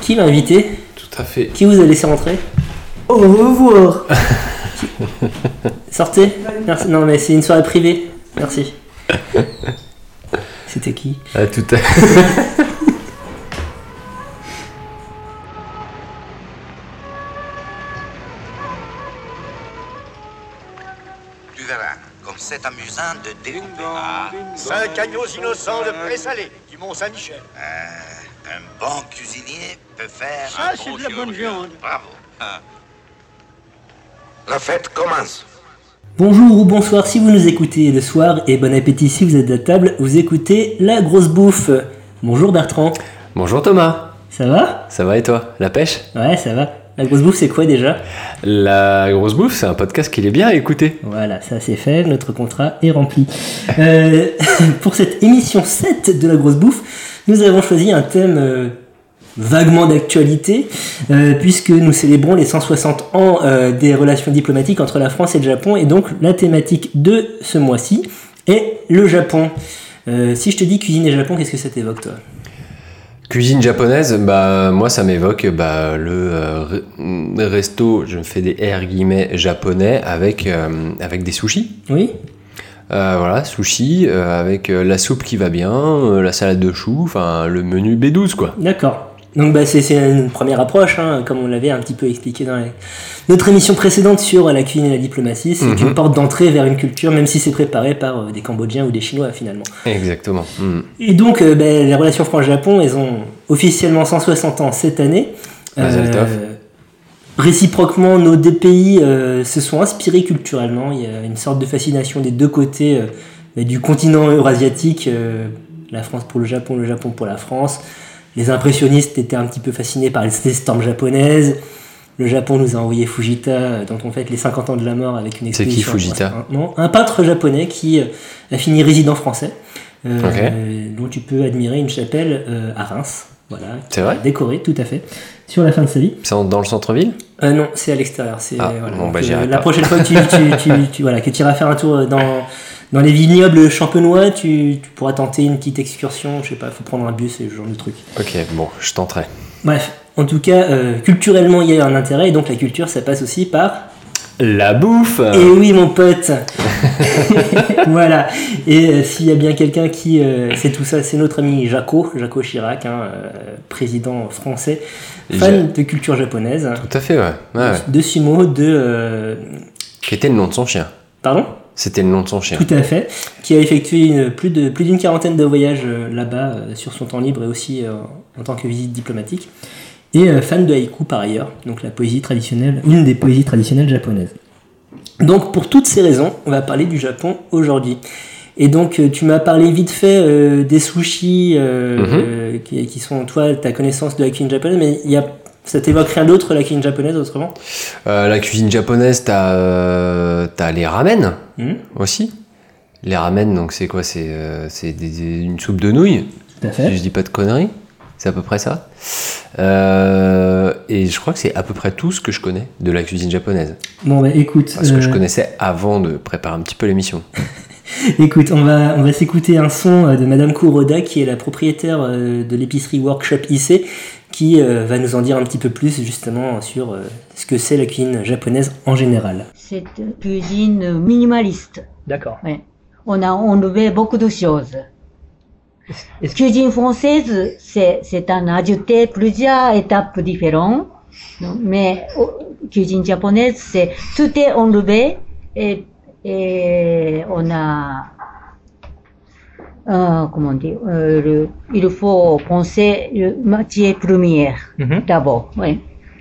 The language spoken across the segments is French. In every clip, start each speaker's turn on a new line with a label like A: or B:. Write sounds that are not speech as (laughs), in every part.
A: Qui l'a invité
B: Tout à fait.
A: Qui vous a laissé rentrer Au revoir (laughs) Sortez Merci. Non mais c'est une soirée privée. Merci. C'était qui
B: Ah, tout à fait. (laughs)
C: Tu verras, comme c'est amusant de découper. Ah,
D: Cinq agneaux innocents de présalé du Mont-Saint-Michel.
C: Un bon cuisinier peut faire
D: Ça,
C: un
D: c'est
C: bon
D: de la bonne viande.
C: Bravo. La fête commence.
A: Bonjour ou bonsoir si vous nous écoutez le soir et bon appétit si vous êtes à table. Vous écoutez La Grosse Bouffe. Bonjour Bertrand.
B: Bonjour Thomas.
A: Ça va?
B: Ça va et toi? La pêche?
A: Ouais, ça va. La Grosse Bouffe c'est quoi déjà?
B: La grosse bouffe, c'est un podcast qu'il est bien à écouter.
A: Voilà, ça c'est fait, notre contrat est rempli. Euh, (laughs) pour cette émission 7 de la grosse bouffe, nous avons choisi un thème euh, vaguement d'actualité, euh, puisque nous célébrons les 160 ans euh, des relations diplomatiques entre la France et le Japon, et donc la thématique de ce mois-ci est le Japon. Si je te dis cuisine et Japon, qu'est-ce que ça t'évoque toi?
B: Cuisine japonaise, bah moi ça m'évoque bah, le re- resto, je me fais des R guillemets japonais avec, avec des sushis.
A: Oui
B: voilà, sushi euh, avec euh, la soupe qui va bien, euh, la salade de choux, enfin le menu B12 quoi.
A: D'accord. Donc bah, c'est une première approche, hein, comme on l'avait un petit peu expliqué dans les- notre émission précédente sur la cuisine et la diplomatie. C'est
B: Mhm.
A: une porte d'entrée vers une culture, même si c'est préparé par euh, des Cambodgiens ou des Chinois finalement.
B: Exactement. Mm.
A: Et donc euh, bah, les relations France-Japon, elles ont officiellement 160 ans cette année. Euh,
B: tov.
A: Réciproquement, nos deux pays euh, se sont inspirés culturellement. Il y a une sorte de fascination des deux côtés euh, du continent eurasiatique, euh, la France pour le Japon, le Japon pour la France. Les impressionnistes étaient un petit peu fascinés par les storms japonaises. Le Japon nous a envoyé Fujita, dont on fête les 50 ans de la mort avec une
B: C'est qui,
A: exposition.
B: Fujita
A: Non, Un peintre japonais qui a fini résident français, euh, dont tu peux admirer une chapelle euh, à Reims. Voilà,
B: C'est vrai
A: décorée tout à fait, sur la fin de sa vie.
B: C'est dans le centre-ville?
A: Euh, non, c'est à l'extérieur. C'est
B: Ah,
A: voilà.
B: bon, bah,
A: euh, la prochaine fois que tu, tu, tu, (laughs) tu- voilà, que tu iras faire un tour dans dans les vignobles champenois, tu, tu pourras tenter une petite excursion. Je sais pas, faut prendre un bus et ce genre de truc.
B: Ok, bon, je tenterai.
A: Bref, en tout cas, euh, culturellement, il y a un intérêt et donc la culture, ça passe aussi par.
B: La bouffe
A: Et oui, mon pote. (laughs) voilà. Et euh, s'il y a bien quelqu'un qui euh, c'est tout ça, c'est notre ami Jaco, Jaco Chirac, hein, euh, président français, fan de culture japonaise,
B: Tout à fait, ouais. ouais, ouais.
A: de sumo, de euh,
B: Qui était le nom de son chien
A: pardon?
B: C'était le nom de son chien.
A: Tout à fait, qui a effectué une- plus de plus d'une quarantaine de voyages là-bas sur son temps libre et aussi en tant que visite diplomatique. Et euh, fan de haïku par ailleurs, donc la poésie traditionnelle, une des poésies traditionnelles japonaises. Donc pour toutes ces raisons, on va parler du Japon aujourd'hui. Et donc euh, tu m'as parlé vite fait euh, des sushis euh,
B: Mhm.
A: qui, qui sont toi ta connaissance de la cuisine japonaise, mais il y a ça t'évoque rien d'autre la cuisine japonaise autrement?
B: La cuisine japonaise, t'as t'as les ramen
A: Mhm.
B: aussi. Les ramen, donc c'est quoi? C'est c'est des- des- une soupe de nouilles,
A: Tout à
B: si
A: fait.
B: je dis pas de conneries. C'est à peu près ça. Euh, et je crois que c'est à peu près tout ce que je connais de la cuisine japonaise.
A: Bon bah écoute,
B: Ce que je
A: euh,
B: connaissais avant de préparer un petit peu l'émission. (laughs)
A: Écoute, on va, on va s'écouter un son euh, de Madame Kuroda, qui est la propriétaire euh, de l'épicerie Workshop IC, qui euh, va nous en dire un petit peu plus justement sur euh, ce que c'est la cuisine japonaise en général.
E: Cette cuisine minimaliste.
A: D'accord.
E: Ouais. On a enlevé beaucoup de choses. Cuisine française, c'est, c'est un ajouté plusieurs étapes différentes. Mais oh, cuisine japonaise, c'est tout est enlevé et, et on a euh, comment dire, euh, le- il faut penser le matière première
A: Mhm.
E: d'abord. Ouais.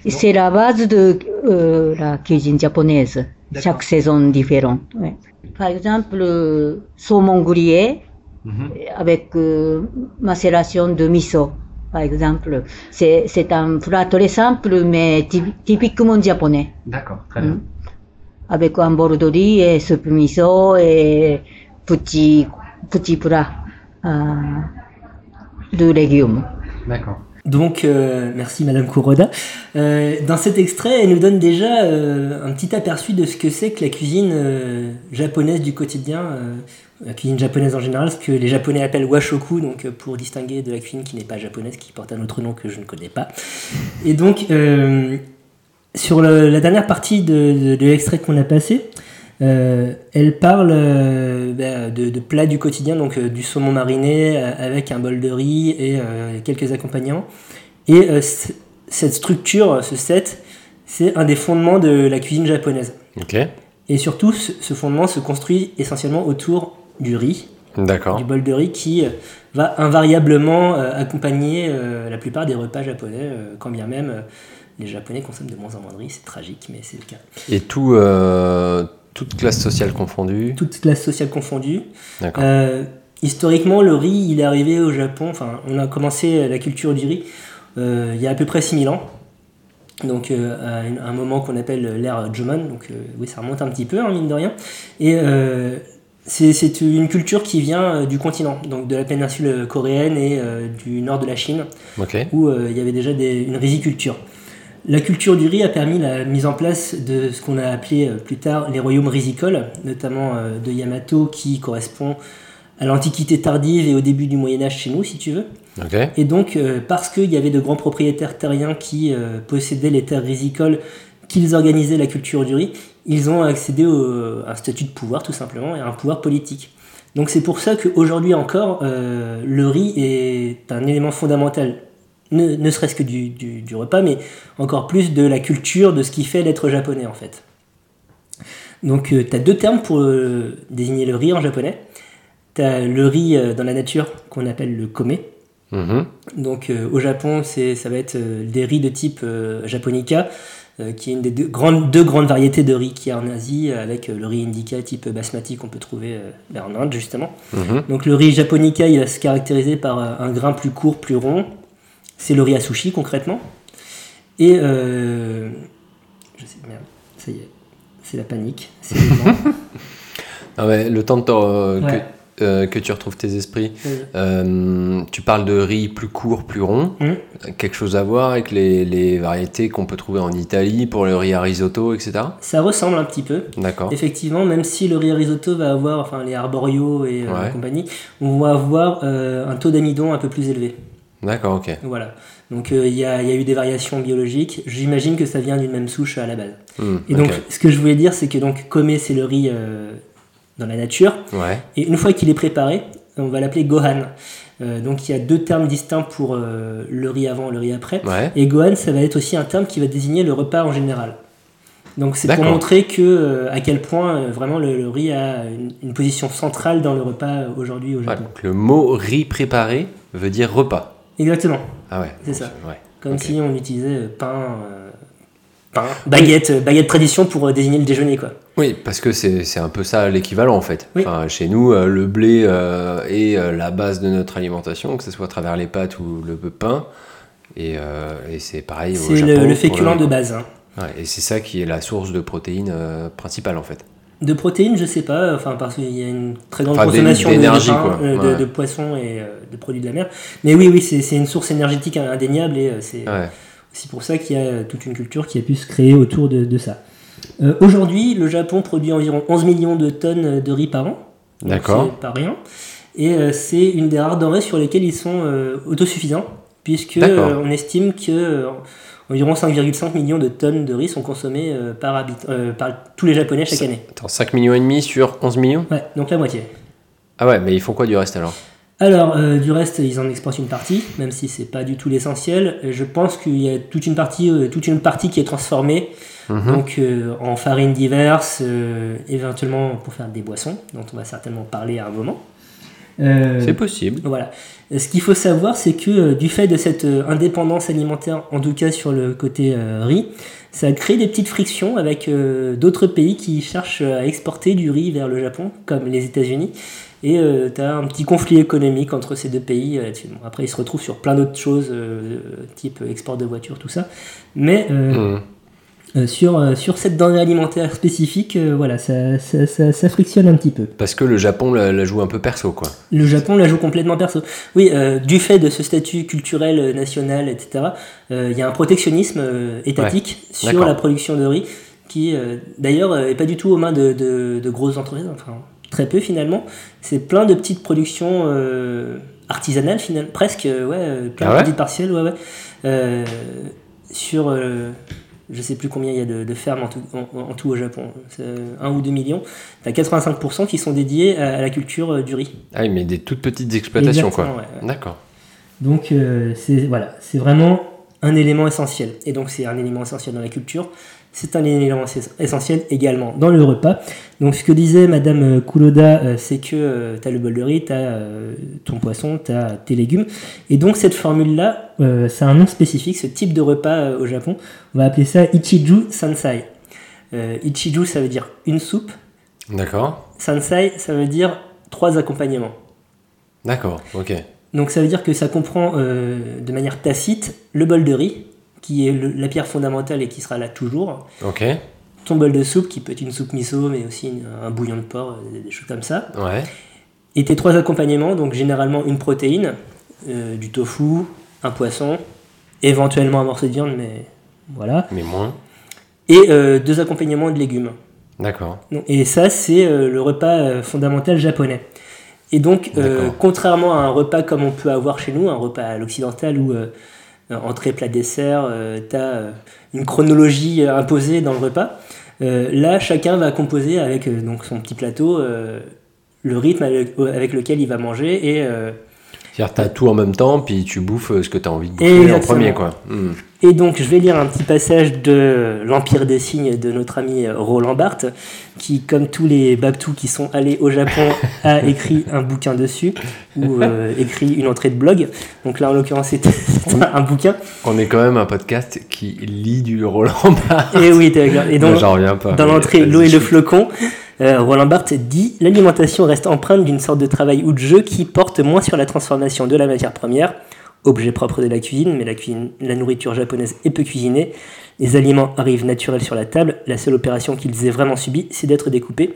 E: C'est la base de euh, la cuisine japonaise. Chaque saison différente. Par exemple, le saumon grillé avec euh, macération de miso. Par exemple, c'est c'est un plat très simple mais typ- typiquement japonais.
B: D'accord, très
E: Mm. Avec un bol de riz et soupe miso et petit petit plat euh, de légumes.
B: D'accord.
A: Donc, euh, merci Madame Kuroda. Euh, dans cet extrait, elle nous donne déjà euh, un petit aperçu de ce que c'est que la cuisine euh, japonaise du quotidien, euh, la cuisine japonaise en général, ce que les Japonais appellent washoku, donc euh, pour distinguer de la cuisine qui n'est pas japonaise, qui porte un autre nom que je ne connais pas. Et donc, euh, sur le- la dernière partie de, de- de l'extrait qu'on a passé, euh, elle parle euh, bah, de, de plats du quotidien, donc du saumon mariné avec un bol de riz et quelques accompagnants. Et cette structure, ce set, c'est un des fondements de la cuisine japonaise.
B: Ok.
A: Et surtout, ce fondement se construit essentiellement autour du riz,
B: D'accord.
A: du bol de riz qui euh, va invariablement euh, accompagner euh, la plupart des repas japonais, quand bien même les Japonais consomment de moins en moins de riz. C'est tragique, mais c'est le cas.
B: Et tout, euh, toute classe sociale confondue.
A: Toute classe sociale confondue. Euh, historiquement, le riz, il est arrivé au Japon, enfin, on a commencé la culture du riz euh, il y a à peu près 6000 ans. Donc, à un moment qu'on appelle l'ère Jomon, donc oui, ça remonte un petit peu, hein, mine de rien. Et c'est une culture qui vient euh, du continent, donc de la péninsule coréenne et euh, du nord de la Chine où euh, il y avait déjà des- une riziculture. La culture du riz a permis la mise en place de ce qu'on a appelé euh, plus tard les royaumes rizicoles, notamment euh, de Yamato qui correspond à l'Antiquité tardive et au début du Moyen Âge chez nous, si tu veux. Et donc, euh, parce qu'il y avait de grands propriétaires terriens qui euh, possédaient les terres rizicoles, qu'ils organisaient la culture du riz, ils ont accédé au- à un statut de pouvoir, tout simplement, et à un pouvoir politique. Donc c'est pour ça qu'aujourd'hui encore, euh, le riz est un élément fondamental, ne, ne serait-ce que du, du- du repas, mais encore plus de la culture, de ce qui fait l'être japonais, en fait. Donc tu as deux termes pour euh, désigner le riz en japonais. Tu as le riz euh, dans la nature, qu'on appelle le kome,
B: Mhm.
A: donc euh, au Japon, c'est, ça va être euh, des riz de type euh, japonica, euh, qui est une des deux grandes, deux grandes variétés de riz qu'il y a en Asie, euh, avec euh, le riz indica type basmati qu'on peut trouver euh, ben, en Inde justement.
B: Mhm.
A: Donc le riz japonica, il va se caractériser par euh, un grain plus court, plus rond. C'est le riz à sushi concrètement. Et euh, je sais, merde, ça y est, c'est la panique. C'est.
B: Ah (laughs) ouais, le temps de te- euh,
A: Ouais.
B: que, euh, que tu retrouves tes esprits.
A: Euh,
B: Euh, tu parles de riz plus court, plus rond. Quelque chose à voir avec les, les variétés qu'on peut trouver en Italie pour le riz à risotto, etc.
A: ça ressemble un petit peu.
B: D'accord.
A: Effectivement, même si le riz risotto va avoir, enfin les arborio et euh,
B: Ouais.
A: compagnie, on va avoir un taux d'amidon un peu plus élevé.
B: D'accord, ok.
A: Voilà. Donc il y, a, il y a eu des variations biologiques. J'imagine que ça vient d'une même souche à la base.
B: Hmm,
A: Et donc ce que je voulais dire, c'est que donc kome c'est le riz dans la nature,
B: Ouais.
A: et une fois qu'il est préparé, on va l'appeler gohan. Euh, donc il y a deux termes distincts pour euh, le riz avant le riz après.
B: Ouais.
A: Et gohan, ça va être aussi un terme qui va désigner le repas en général. Donc c'est pour montrer que euh, à quel point vraiment le, le riz a une, une position centrale dans le repas aujourd'hui au Japon.
B: le mot riz préparé veut dire repas.
A: Exactement.
B: Ah ouais.
A: C'est ça.
B: Ouais.
A: Comme si on utilisait pain, pain, baguette, euh, baguette tradition pour euh, désigner le déjeuner quoi.
B: Oui, parce que c'est c'est un peu ça l'équivalent en fait.
A: Oui.
B: Enfin, chez nous, euh, le blé euh, est la base de notre alimentation, que ce soit à travers les pâtes ou le pain. Et, euh, et c'est pareil au
A: C'est
B: Japon.
A: le, féculent de base. hein.
B: Ouais, et c'est ça qui est la source de protéines euh, principale en fait.
A: De protéines, je sais pas, enfin parce qu'il y a une très grande
B: Enfin,
A: consommation de, de,
B: d'énergie,
A: pain,
B: quoi.
A: euh, de,
B: Ouais.
A: de poissons et euh, de produits de la mer. Mais oui, oui, c'est c'est une source énergétique indéniable et euh, c'est
B: Ouais.
A: Aussi pour ça qu'il y a toute une culture qui a pu se créer autour de, de ça. Euh, Aujourd'hui, le Japon produit environ 11 millions de tonnes de riz par an.
B: D'accord.
A: C'est pas rien. Et euh, c'est une des rares denrées sur lesquelles ils sont euh, autosuffisants, puisque on estime que environ 5,5 millions de tonnes de riz sont consommées par, habit- par tous les Japonais chaque année.
B: Attends, 5 millions et demi sur 11 millions?
A: Ouais, donc la moitié.
B: Ah ouais, mais ils font quoi du reste alors?
A: Alors, euh, du reste, ils en exportent une partie, même si c'est pas du tout l'essentiel. Je pense qu'il y a toute une partie, euh, toute une partie qui est transformée,
B: Mhm.
A: donc euh, en farines diverses, éventuellement pour faire des boissons, dont on va certainement parler à un moment.
B: C'est possible.
A: voilà. Ce qu'il faut savoir, c'est que du fait de cette indépendance alimentaire, en tout cas sur le côté riz, ça a créé des petites frictions avec d'autres pays qui cherchent à exporter du riz vers le Japon, comme les États-Unis. Et tu as un petit conflit économique entre ces deux pays. euh, là-dessus. Bon, après, ils se retrouvent sur plein d'autres choses, euh, type export de voitures, tout ça. Mais euh, euh, sur, euh, sur cette denrée alimentaire spécifique, euh, voilà, ça, ça, ça, ça frictionne un petit peu.
B: Parce que le Japon la, la joue un peu perso, quoi.
A: Le Japon la joue complètement perso. Oui, euh, du fait de ce statut culturel euh, national, etc., euh, il y a un protectionnisme euh, étatique sur la production de riz, qui euh, d'ailleurs euh, est pas du tout aux mains de, de, de grosses entreprises, enfin très peu finalement. C'est plein de petites productions euh, artisanales, finalement, presque, euh, ouais, euh, plein
B: Ah
A: de petites parcelles, ouais, ouais. Euh, sur, euh, je sais plus combien il y a de, de fermes en tout, en, en tout au Japon, 1 ou 2 millions. T'as 85% qui sont dédiés à, à la culture du riz.
B: Ah oui, mais des toutes petites exploitations,
A: Exactement,
B: quoi.
A: ouais.
B: D'accord.
A: Donc c'est voilà, c'est vraiment un élément essentiel. Et donc c'est un élément essentiel dans la culture. C'est un élément ess- essentiel également dans le repas. Donc ce que disait Madame euh, Kuroda, euh, c'est que tu as le bol de riz, tu as ton poisson, tu as tes légumes. Et donc cette formule-là, euh, c'est un nom spécifique, ce type de repas euh, au Japon. On va appeler ça Ichiju Sansai. Euh, Ichiju, ça veut dire une soupe.
B: D'accord.
A: Sansai, ça veut dire trois accompagnements.
B: D'accord, ok.
A: Donc ça veut dire que ça comprend euh, de manière tacite le bol de riz, qui est le- la pierre fondamentale et qui sera là toujours.
B: Ok.
A: Ton bol de soupe, qui peut être une soupe miso, mais aussi une- un bouillon de porc, euh, des choses comme ça.
B: Ouais.
A: Et tes trois accompagnements, donc généralement une protéine, euh, du tofu, un poisson, éventuellement un morceau de viande, mais voilà.
B: Mais moins.
A: Et euh, deux accompagnements de légumes.
B: D'accord.
A: Et ça, c'est euh, le repas fondamental japonais. Et donc, contrairement à un repas comme on peut avoir chez nous, un repas à l'occidental où entrée, plat, dessert, tu as une chronologie euh, imposée dans le repas, euh, là, chacun va composer avec euh, donc son petit plateau euh, le rythme avec lequel il va manger et
B: C'est-à-dire, t'as tout en même temps, puis tu bouffes ce que t'as envie de bouffer en premier, quoi. Hmm.
A: Et donc, je vais lire un petit passage de L'Empire des signes de notre ami euh, Roland Barthes, qui, comme tous les Babtous qui sont allés au Japon, (laughs) a écrit un bouquin dessus, ou euh, écrit une entrée de blog. Donc là, en l'occurrence, c'était (laughs) un bouquin.
B: On est quand même un podcast qui lit du Roland Barthes.
A: Et oui, t'es d'accord. Et donc,
B: pas.
A: dans l'entrée L'eau et le flocon, euh, Roland Barthes dit L'alimentation reste empreinte d'une sorte de travail ou de jeu qui porte moins sur la transformation de la matière première, objet propre de la cuisine, mais la, nourriture japonaise est peu cuisinée. Les aliments arrivent naturels sur la table, la seule opération qu'ils aient vraiment subie, c'est d'être découpés,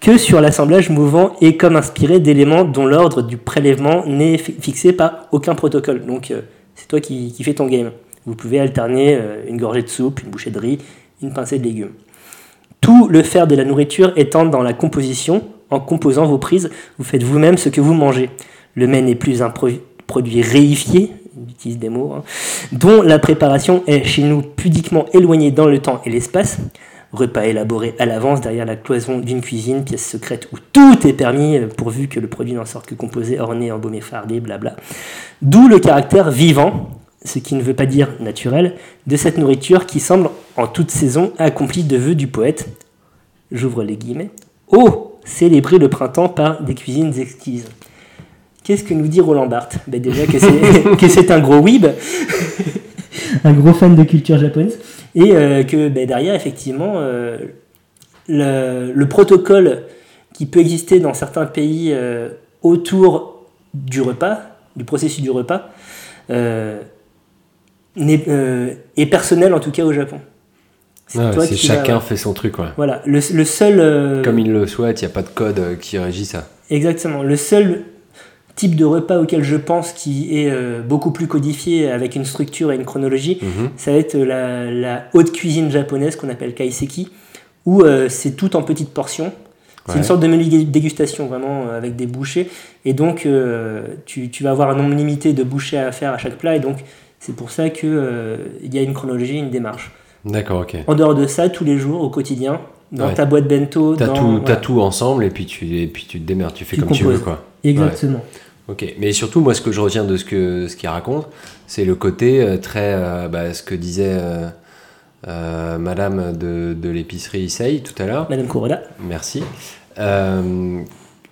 A: que sur l'assemblage mouvant et comme inspiré d'éléments dont l'ordre du prélèvement n'est fi- fixé par aucun protocole. Donc euh, c'est toi qui, qui fais ton game. Vous pouvez alterner euh, une gorgée de soupe, une bouchée de riz, une pincée de légumes. Tout le faire de la nourriture étant dans la composition, en composant vos prises, vous faites vous-même ce que vous mangez. Le mets n'est plus un pro- produit réifié, utilise des mots, hein, dont la préparation est chez nous pudiquement éloignée dans le temps et l'espace. Repas élaboré à l'avance derrière la cloison d'une cuisine, pièce secrète où tout est permis, euh, pourvu que le produit n'en sorte que composé, orné, embaumé, fardé, blabla. D'où le caractère vivant, ce qui ne veut pas dire naturel, de cette nourriture qui semble, en toute saison, accomplie de vœux du poète. J'ouvre les guillemets. Oh Célébrer le printemps par des cuisines exquises. Qu'est-ce que nous dit Roland Barthes? Ben Déjà (laughs) que c'est, un gros weeb, un gros fan de culture japonaise, et euh, que ben, derrière, effectivement, euh, le, le protocole qui peut exister dans certains pays euh, autour du repas, du processus du repas, euh, n'est- euh, est personnel en tout cas au Japon. C'est
B: Ouais,
A: vas-
B: chacun fait son truc, quoi.
A: Voilà, le, le seul. euh,
B: Comme il le souhaite, il n'y a pas de code euh, qui régit ça.
A: Exactement. Le seul type de repas auquel je pense qui est euh, beaucoup plus codifié avec une structure et une chronologie,
B: Mhm.
A: ça va être la, la haute cuisine japonaise qu'on appelle kaiseki, où c'est tout en petites portions. C'est
B: Ouais.
A: une sorte de menu dé- dégustation vraiment euh, avec des bouchées. Et donc euh, tu, tu vas avoir un nombre limité de bouchées à faire à chaque plat. Et donc c'est pour ça qu'il y a une chronologie, une démarche.
B: D'accord, ok.
A: En dehors de ça, tous les jours, au quotidien, dans
B: Ouais.
A: ta boîte bento,
B: T'as
A: dans...
B: tout, t'as tout ensemble et puis tu, et puis tu te démerdes, tu fais
A: Tu
B: comme tu veux, quoi.
A: Exactement.
B: Ok, mais surtout, moi, ce que je retiens de ce que ce qu'il raconte, c'est le côté euh, très. euh, bah, ce que disait euh, euh, madame de, de l'épicerie Issei tout à l'heure.
A: Madame Kuroda.
B: Merci. Euh,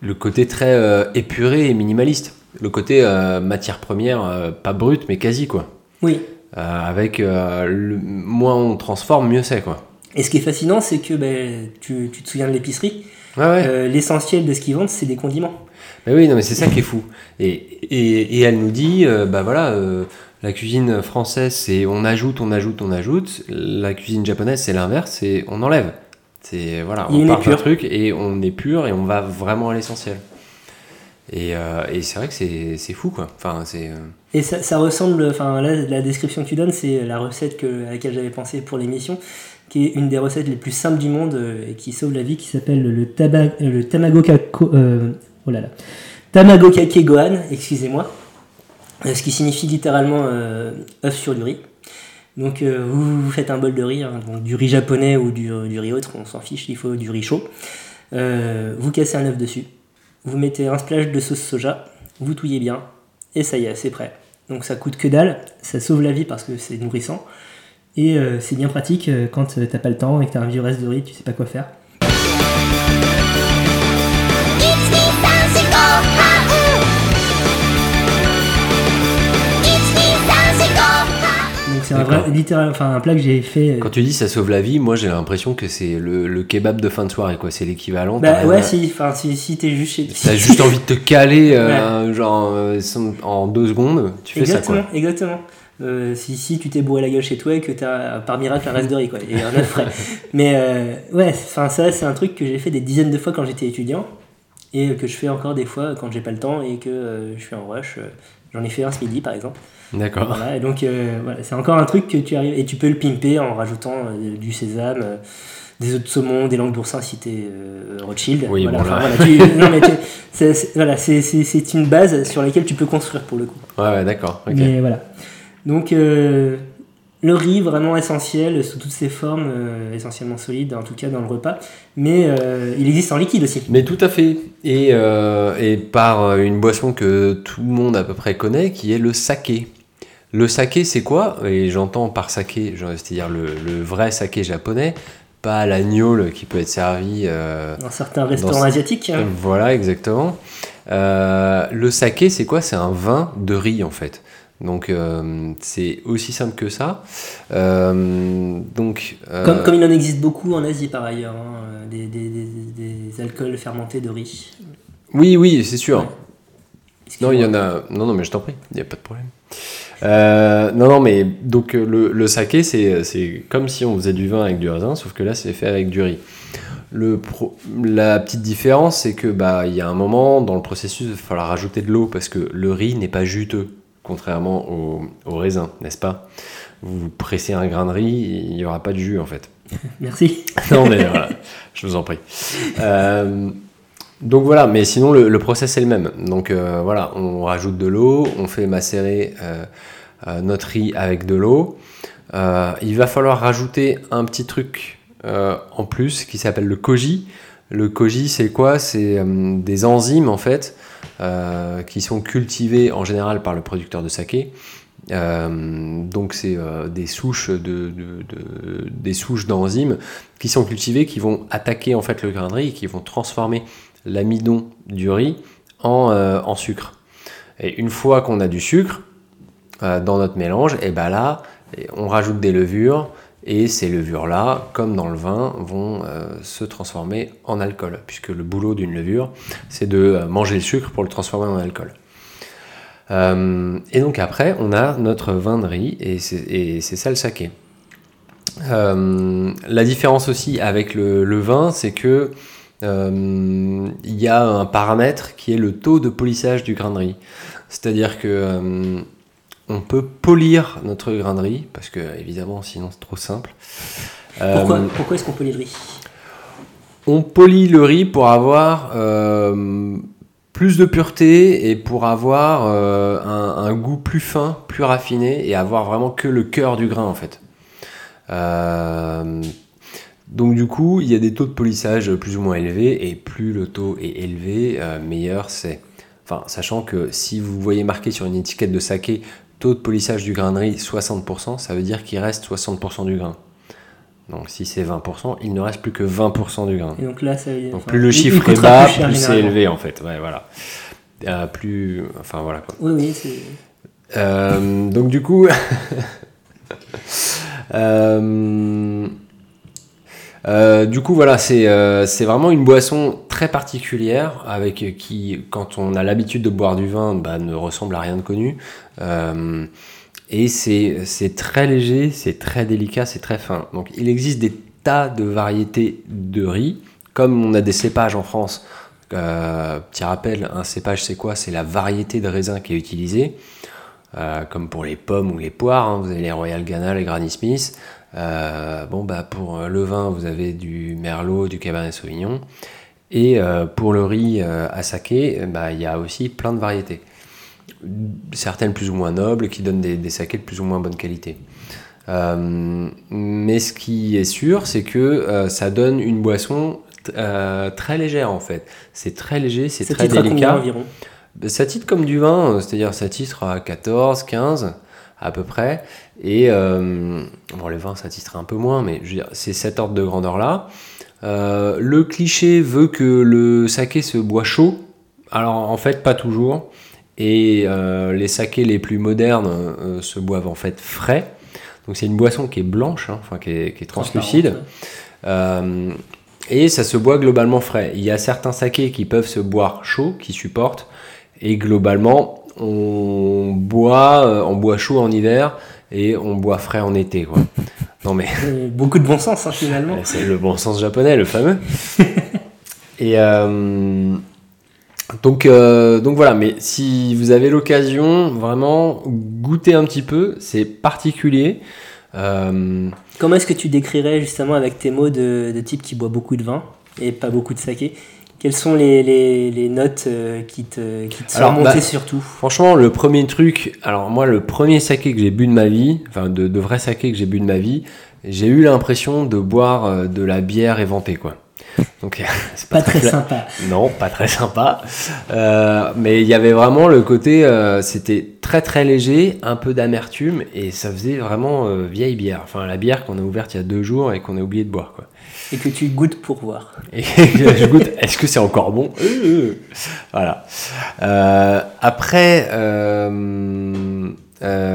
B: le côté très euh, épuré et minimaliste. Le côté euh, matière première, euh, pas brute, mais quasi, quoi.
A: Oui.
B: Euh, avec euh, le, moins on transforme, mieux c'est, quoi.
A: Et ce qui est fascinant, c'est que ben, tu, tu te souviens de l'épicerie,
B: ouais.
A: euh, l'essentiel de ce qu'ils vendent, c'est des condiments.
B: Mais oui, non, mais c'est ça qui est fou. Et, et, et elle nous dit, euh, bah voilà, euh, La cuisine française, c'est on ajoute, on ajoute, on ajoute. La cuisine japonaise, c'est l'inverse, c'est on enlève. C'est voilà, on part d'un truc et on est pur et on va vraiment à l'essentiel. Et, et c'est vrai que c'est c'est fou quoi. Enfin, c'est.
A: Et ça, ça ressemble, enfin là, la description que tu donnes, c'est la recette que, à laquelle j'avais pensé pour l'émission, qui est une des recettes les plus simples du monde euh, et qui sauve la vie, qui s'appelle le, taba, euh, le tamago kako, euh, oh là là, tamago kake gohan, excusez-moi, Euh, ce qui signifie littéralement euh, œuf sur du riz. Donc euh, vous, vous faites un bol de riz, hein, donc du riz japonais ou du, du riz autre, on s'en fiche, il faut du riz chaud. Vous cassez un œuf dessus, vous mettez un splash de sauce soja, vous touillez bien, et ça y est, c'est prêt. Donc ça coûte que dalle, ça sauve la vie parce que c'est nourrissant, et euh, c'est bien pratique euh, quand euh, t'as pas le temps et que t'as un vieux reste de riz, tu sais pas quoi faire. C'est un vrai, littéral, enfin un plat que j'ai fait. euh,
B: Quand tu dis ça sauve la vie, moi j'ai l'impression que c'est le, le kebab de fin de soirée quoi. C'est l'équivalent.
A: Bah ouais, si, enfin si, si t'es juste chez.
B: T'as (laughs) juste envie de te caler euh, genre euh, en deux secondes. Tu fais ça
A: Exactement,
B: quoi.
A: exactement. Euh, si, si tu t'es bourré la gueule chez toi et que t'as par miracle un reste de riz quoi, et un œuf frais. (laughs) Mais euh, ouais, enfin ça c'est un truc que j'ai fait des dizaines de fois quand j'étais étudiant et que je fais encore des fois quand j'ai pas le temps et que euh, je suis en rush. J'en ai fait un ce midi par exemple.
B: D'accord.
A: Voilà, et donc euh, voilà, c'est encore un truc que tu arrives et tu peux le pimper en rajoutant euh, du sésame, euh, des œufs de saumon, des langues d'oursin si t'es euh, Rothschild.
B: Oui,
A: voilà,
B: bon,
A: enfin,
B: là.
A: voilà, (laughs) c'est- voilà, une base sur laquelle tu peux construire pour le coup.
B: Ouais, ouais d'accord.
A: Mais voilà. Donc euh, le riz vraiment essentiel sous toutes ses formes, euh, essentiellement solide en tout cas dans le repas. Mais il existe en liquide aussi.
B: Mais tout à fait. Et, et par une boisson que tout le monde à peu près connaît, qui est le saké. Le saké, c'est quoi? Et j'entends par saké, c'est-à-dire le, le vrai saké japonais, pas l'agneau qui peut être servi. euh,
A: Dans certains restaurants
B: Dans-
A: asiatiques. hein.
B: Voilà, exactement. Euh, le saké, c'est quoi? C'est un vin de riz en fait. Donc euh, c'est aussi simple que ça. Euh, donc
A: Comme, comme il en existe beaucoup en Asie par ailleurs, hein, des, des- des- des alcools fermentés de riz.
B: oui, oui, c'est sûr.
A: Ouais.
B: Non, il y en a. Non, non, mais je t'en prie, il n'y a pas de problème. Euh, non, non, mais donc euh, le, le saké, c'est c'est comme si on faisait du vin avec du raisin, sauf que là, c'est fait avec du riz. Le pro- la petite différence, c'est que bah il y a un moment dans le processus, il va falloir rajouter de l'eau parce que le riz n'est pas juteux, contrairement au, au raisin, n'est-ce pas? Vous pressez un grain de riz, il n'y aura pas de jus en fait. (laughs)
A: Merci.
B: non, mais voilà, je vous en prie. Euh, donc voilà, mais sinon le, le process est le même. Donc euh, voilà, on rajoute de l'eau, on fait macérer euh, euh, notre riz avec de l'eau. Euh, il va falloir rajouter un petit truc euh, en plus qui s'appelle le koji. Le koji, c'est quoi? C'est des enzymes en fait qui sont cultivées en général par le producteur de saké. Donc c'est des souches de- des souches d'enzymes qui sont cultivées, qui vont attaquer en fait le grain de riz et qui vont transformer l'amidon du riz en, euh, en sucre. Et une fois qu'on a du sucre euh, dans notre mélange, et ben là, on rajoute des levures et ces levures-là, comme dans le vin, vont euh, se transformer en alcool, puisque le boulot d'une levure, c'est de manger le sucre pour le transformer en alcool. Et donc après, on a notre vin de riz et c'est ça le saké. La différence aussi avec le, le vin, c'est que euh, il y a un paramètre qui est le taux de polissage du grain de riz. C'est-à-dire que euh, on peut polir notre grain de riz parce que évidemment sinon c'est trop simple.
A: Pourquoi,
B: Euh,
A: pourquoi est-ce qu'on peut les riz?
B: On polit le riz pour avoir euh, plus de pureté et pour avoir euh, un, un goût plus fin, plus raffiné et avoir vraiment que le cœur du grain en fait. Donc du coup, il y a des taux de polissage plus ou moins élevés et plus le taux est élevé, euh, meilleur c'est. Enfin, sachant que si vous voyez marqué sur une étiquette de saké taux de polissage du grain de riz 60%, ça veut dire qu'il reste 60% du grain. Donc si c'est 20%, il ne reste plus que 20% du grain.
A: Et donc là, ça veut dire-
B: Donc
A: enfin,
B: plus le chiffre est bas,
A: plus
B: c'est élevé en fait. Ouais, voilà. Euh, plus, enfin voilà quoi.
A: Oui, oui, c'est.
B: Euh, donc du coup, (laughs) euh, du coup voilà, c'est euh, c'est vraiment une boisson très particulière avec euh, qui, quand on a l'habitude de boire du vin, bah, ne ressemble à rien de connu. Et c'est très léger, c'est très délicat, c'est très fin. Donc il existe des tas de variétés de riz, comme on a des cépages en France. Petit rappel, un cépage c'est quoi? C'est la variété de raisin qui est utilisée. Comme pour les pommes ou les poires, hein, vous avez les Royal Ghana, les Granny Smith. Euh, bon, bah, pour le vin, vous avez du Merlot, du Cabernet Sauvignon. Et euh, pour le riz euh, à saké, bah, il y a aussi plein de variétés. Certaines plus ou moins nobles qui donnent des, des sakés de plus ou moins bonne qualité. Euh, mais ce qui est sûr, c'est que euh, ça donne une boisson euh, très légère en fait. C'est très léger, c'est très
A: à
B: délicat.
A: environ?
B: Ça titre comme du vin, euh, c'est-à-dire ça titre à 14, 15 à peu près. Et euh, bon, le vin ça un peu moins, mais c'est cet ordre de grandeur là. Euh, le cliché veut que le saké se boit chaud. Alors en fait, pas toujours. Et euh, les sakés les plus modernes euh, se boivent en fait frais. Donc c'est une boisson qui est blanche, hein, enfin qui est, qui est translucide. Et ça se boit globalement frais. Il y a certains sakés qui peuvent se boire chaud, qui supportent. Et globalement, on boit, euh, on boit chaud en hiver et on boit frais en été. Quoi. Non mais
A: Euh, Beaucoup de bon sens hein, finalement.
B: C'est le bon sens japonais, le fameux. (laughs) Et euh, donc, euh, donc voilà, mais si vous avez l'occasion, vraiment, goûtez un petit peu, c'est particulier. Euh,
A: Comment est-ce que tu décrirais justement avec tes mots de, de type qui boit beaucoup de vin et pas beaucoup de saké Quelles sont les, les, les notes euh, qui te, qui te sont
B: Alors,
A: remontées
B: bah,
A: surtout
B: franchement, le premier truc, alors moi, le premier saké que j'ai bu de ma vie, enfin de, de vrai saké que j'ai bu de ma vie, j'ai eu l'impression de boire euh, de la bière éventée, quoi. Donc, (laughs) c'est
A: Pas très sympa.
B: Non, pas très sympa. Euh, mais il y avait vraiment le côté, euh, c'était très très léger, un peu d'amertume, et ça faisait vraiment euh, vieille bière. Enfin, la bière qu'on a ouverte il y a deux jours et qu'on a oublié de boire. Quoi.
A: Et que tu goûtes pour voir. (laughs)
B: Et je goûte, est-ce que c'est encore bon Euh, euh. Voilà. Euh, après,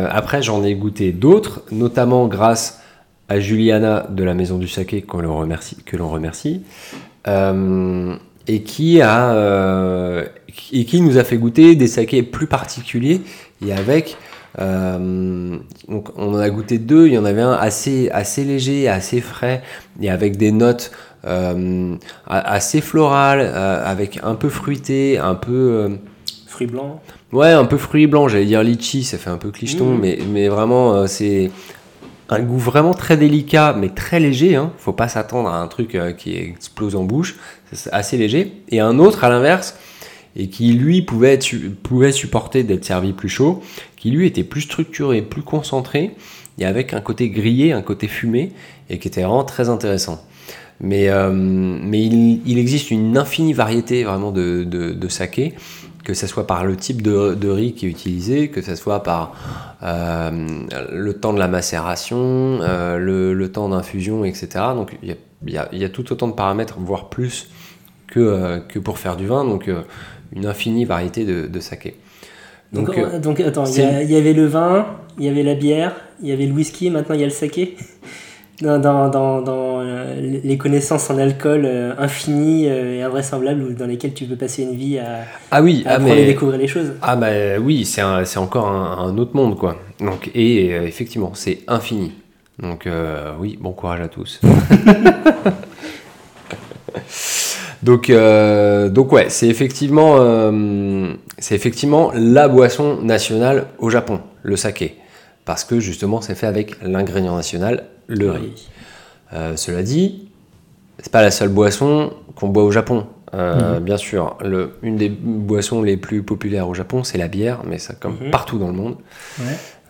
B: après j'en ai goûté d'autres, notamment grâce à Juliana de la Maison du Saké, qu'on le remercie, que l'on remercie, et qui a et qui nous a fait goûter des sakés plus particuliers et avec euh, donc on en a goûté deux, il y en avait un assez assez léger, assez frais et avec des notes euh, assez florales, euh, avec un peu fruité, un peu
A: Fruits blancs.
B: Ouais, un peu fruit blanc, j'allais dire litchi, ça fait un peu clicheton,
A: Mm.
B: mais, mais vraiment, c'est un goût vraiment très délicat, mais très léger. Hein. Faut pas s'attendre à un truc qui explose en bouche, c'est assez léger. Et un autre à l'inverse, et qui lui pouvait, pouvait supporter d'être servi plus chaud, qui lui était plus structuré, plus concentré, et avec un côté grillé, un côté fumé, et qui était vraiment très intéressant. Mais, euh, il, existe une infinie variété vraiment de, de, saké, que ce soit par le type de, riz qui est utilisé, que ce soit par euh, le temps de la macération, euh, le, temps d'infusion, etc. Donc il y a, tout autant de paramètres, voire plus, que, que pour faire du vin. Donc une infinie variété de saké.
A: Donc,
B: Donc, euh,
A: donc, attends, il y, avait le vin, il y avait la bière, il y avait le whisky, maintenant il y a le saké. Dans, dans, dans, dans, euh, les connaissances en alcool euh, infinies et invraisemblables dans lesquelles tu peux passer une vie à,
B: ah oui,
A: à
B: ah,
A: apprendre et découvrir les choses.
B: ah bah oui, c'est encore un, un autre monde quoi. Donc et effectivement, c'est infini. Donc oui, bon courage à tous. (laughs) donc euh, donc ouais, c'est effectivement euh, c'est effectivement la boisson nationale au Japon, le saké, parce que justement c'est fait avec l'ingrédient national, le riz. Euh, cela dit, c'est pas la seule boisson qu'on boit au Japon. Euh, Bien sûr, le, une des boissons les plus populaires au Japon, c'est la bière, mais ça comme
A: Mhm.
B: partout dans le monde.
A: Ouais.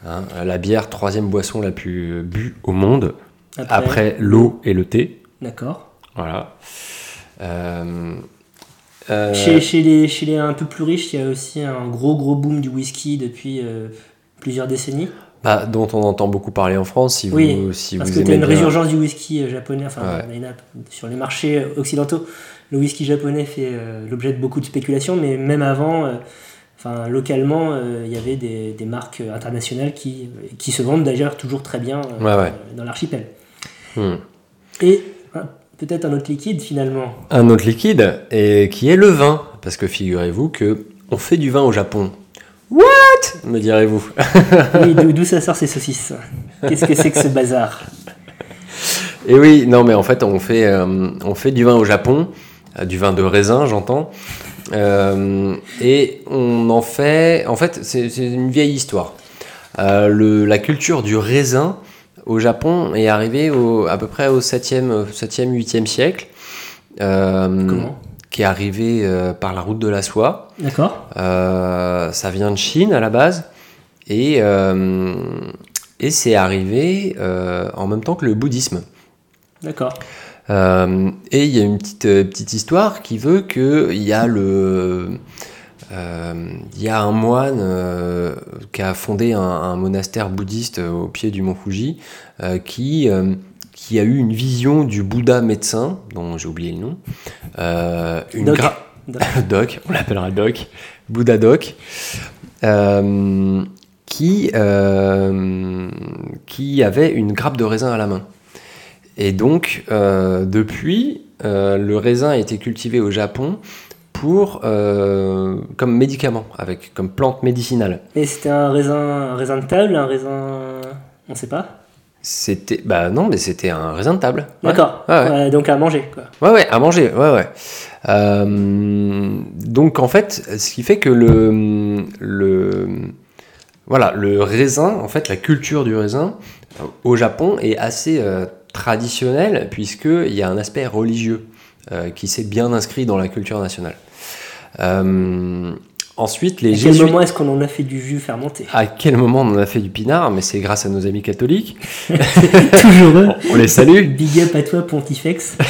B: Hein, la bière, troisième boisson la plus bue au monde,
A: Après,
B: après l'eau et le thé.
A: D'accord.
B: Voilà. Euh, euh,
A: Chez, chez, les, chez les un peu plus riches, il y a aussi un gros gros boom du whisky depuis euh, plusieurs décennies.
B: bah, dont on entend beaucoup parler en France, si
A: Oui,
B: vous, si
A: Parce
B: vous
A: que tu as une
B: bien.
A: résurgence du whisky japonais, enfin
B: Ouais.
A: sur les marchés occidentaux. Le whisky japonais fait euh, l'objet de beaucoup de spéculations, mais même avant, euh, enfin localement, euh, il y avait des, des marques internationales qui, qui se vendent d'ailleurs toujours très bien
B: Ouais, ouais.
A: dans l'archipel.
B: Hmm.
A: Et peut-être un autre liquide finalement.
B: Un autre liquide, et qui est le vin. Parce que figurez-vous que on fait du vin au Japon. What? Me direz-vous. (laughs)
A: Oui, d'où ça sort ces saucisses? Qu'est-ce que c'est que ce bazar?
B: Et oui, non, mais en fait, on fait, euh, on fait du vin au Japon, euh, du vin de raisin, j'entends. Euh, et on en fait. En fait, c'est une vieille histoire. Le- la culture du raisin au Japon est arrivée au- à peu près au 7e, 7e 8e siècle. Euh,
A: Comment
B: Qui est arrivé euh, par la route de la soie.
A: D'accord
B: Euh, ça vient de Chine à la base. Et, et c'est arrivé en même temps que le bouddhisme.
A: D'accord.
B: Euh, et il y a une petite, petite histoire qui veut qu'il y a le. Euh, Il y a un moine euh, qui a fondé un, un monastère bouddhiste au pied du mont Fuji euh, qui, euh, qui a eu une vision du Bouddha médecin, dont j'ai oublié le nom. Euh, une
A: Doc.
B: gra- (laughs)
A: Doc.
B: On l'appellera Doc, Bouddha Doc, euh, qui, euh, qui avait une grappe de raisin à la main. Et donc, euh, depuis, euh, le raisin a été cultivé au Japon pour, euh, comme médicament, avec, comme plante médicinale.
A: Et c'était un raisin, un raisin de table, un raisin. On sait pas?
B: C'était, bah non, mais c'était un raisin de table. Ouais.
A: D'accord.
B: Ouais, ouais.
A: Ouais, donc à manger, quoi.
B: Ouais, ouais, à manger, ouais, ouais. Euh, donc en fait, ce qui fait que le, le, voilà, le raisin, en fait, la culture du raisin euh, au Japon est assez traditionnelle puisqu'il y a un aspect religieux qui s'est bien inscrit dans la culture nationale. Euh, ensuite, les
A: À quel
B: jésuites.
A: moment est-ce qu'on en a fait du jus fermenté?
B: À quel moment on en a fait du pinard? Mais c'est grâce à nos amis catholiques. (laughs)
A: Toujours eux.
B: On les salue.
A: Big up à toi, Pontifex. (laughs)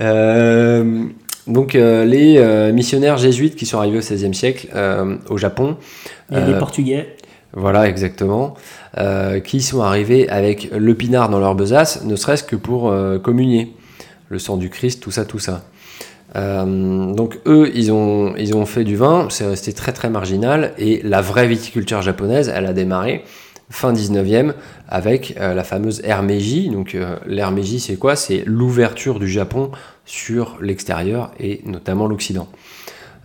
B: Euh, donc euh, les euh, missionnaires jésuites qui sont arrivés au XVIe siècle euh, au Japon,
A: les
B: Euh,
A: Portugais.
B: voilà exactement, euh, qui sont arrivés avec le pinard dans leur besace, ne serait-ce que pour euh, communier le sang du Christ, tout ça, tout ça. Euh, donc eux, ils ont, fait du vin, c'est resté très très marginal, et la vraie viticulture japonaise, elle a démarré fin 19e avec euh, la fameuse Meiji. Donc euh, c'est quoi? C'est l'ouverture du Japon sur l'extérieur et notamment l'Occident.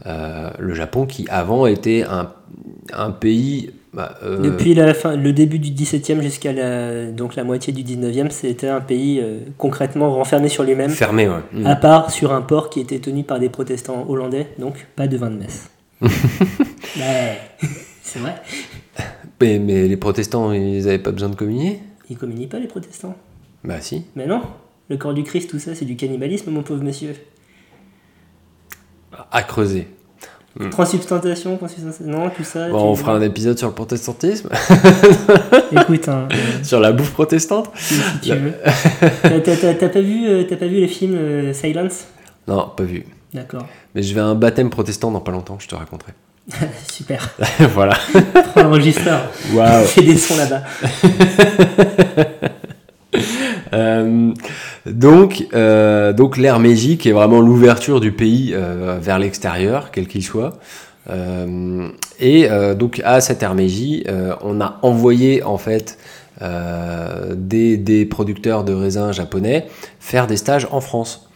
B: Euh, le Japon qui avant était un pays... bah, euh,
A: Depuis la fin, le début du 17e jusqu'à la, donc la moitié du 19e, c'était un pays euh, concrètement renfermé sur lui-même,
B: fermé, ouais. Mm.
A: à part sur un port qui était tenu par des protestants hollandais, donc pas de vin de messe. Ouais, (laughs) (laughs) c'est vrai.
B: Mais, mais les protestants, ils n'avaient pas besoin de communier?
A: Ils communient pas les protestants?
B: Bah si.
A: Mais non, le corps du Christ, tout ça, c'est du cannibalisme, mon pauvre monsieur.
B: À creuser.
A: Transubstantation, consubstantation, non, tout ça.
B: Bon, on fera un épisode sur le protestantisme, (laughs)
A: Écoute, hein, euh, (laughs)
B: sur la bouffe protestante.
A: si, si tu veux. T'as- pas vu, euh, t'as pas vu les films euh, Silence?
B: Non, pas vu.
A: D'accord.
B: Mais je vais à un baptême protestant dans pas longtemps, je te raconterai. (laughs)
A: Super.
B: voilà.
A: Prends l'enregistreur.
B: Waouh.
A: Fais des sons là-bas.
B: Euh, donc, euh, donc est vraiment l'ouverture du pays euh, vers l'extérieur, quel qu'il soit. Euh, et donc à cette euh, on a envoyé en fait des, des producteurs de raisins japonais faire des stages en France.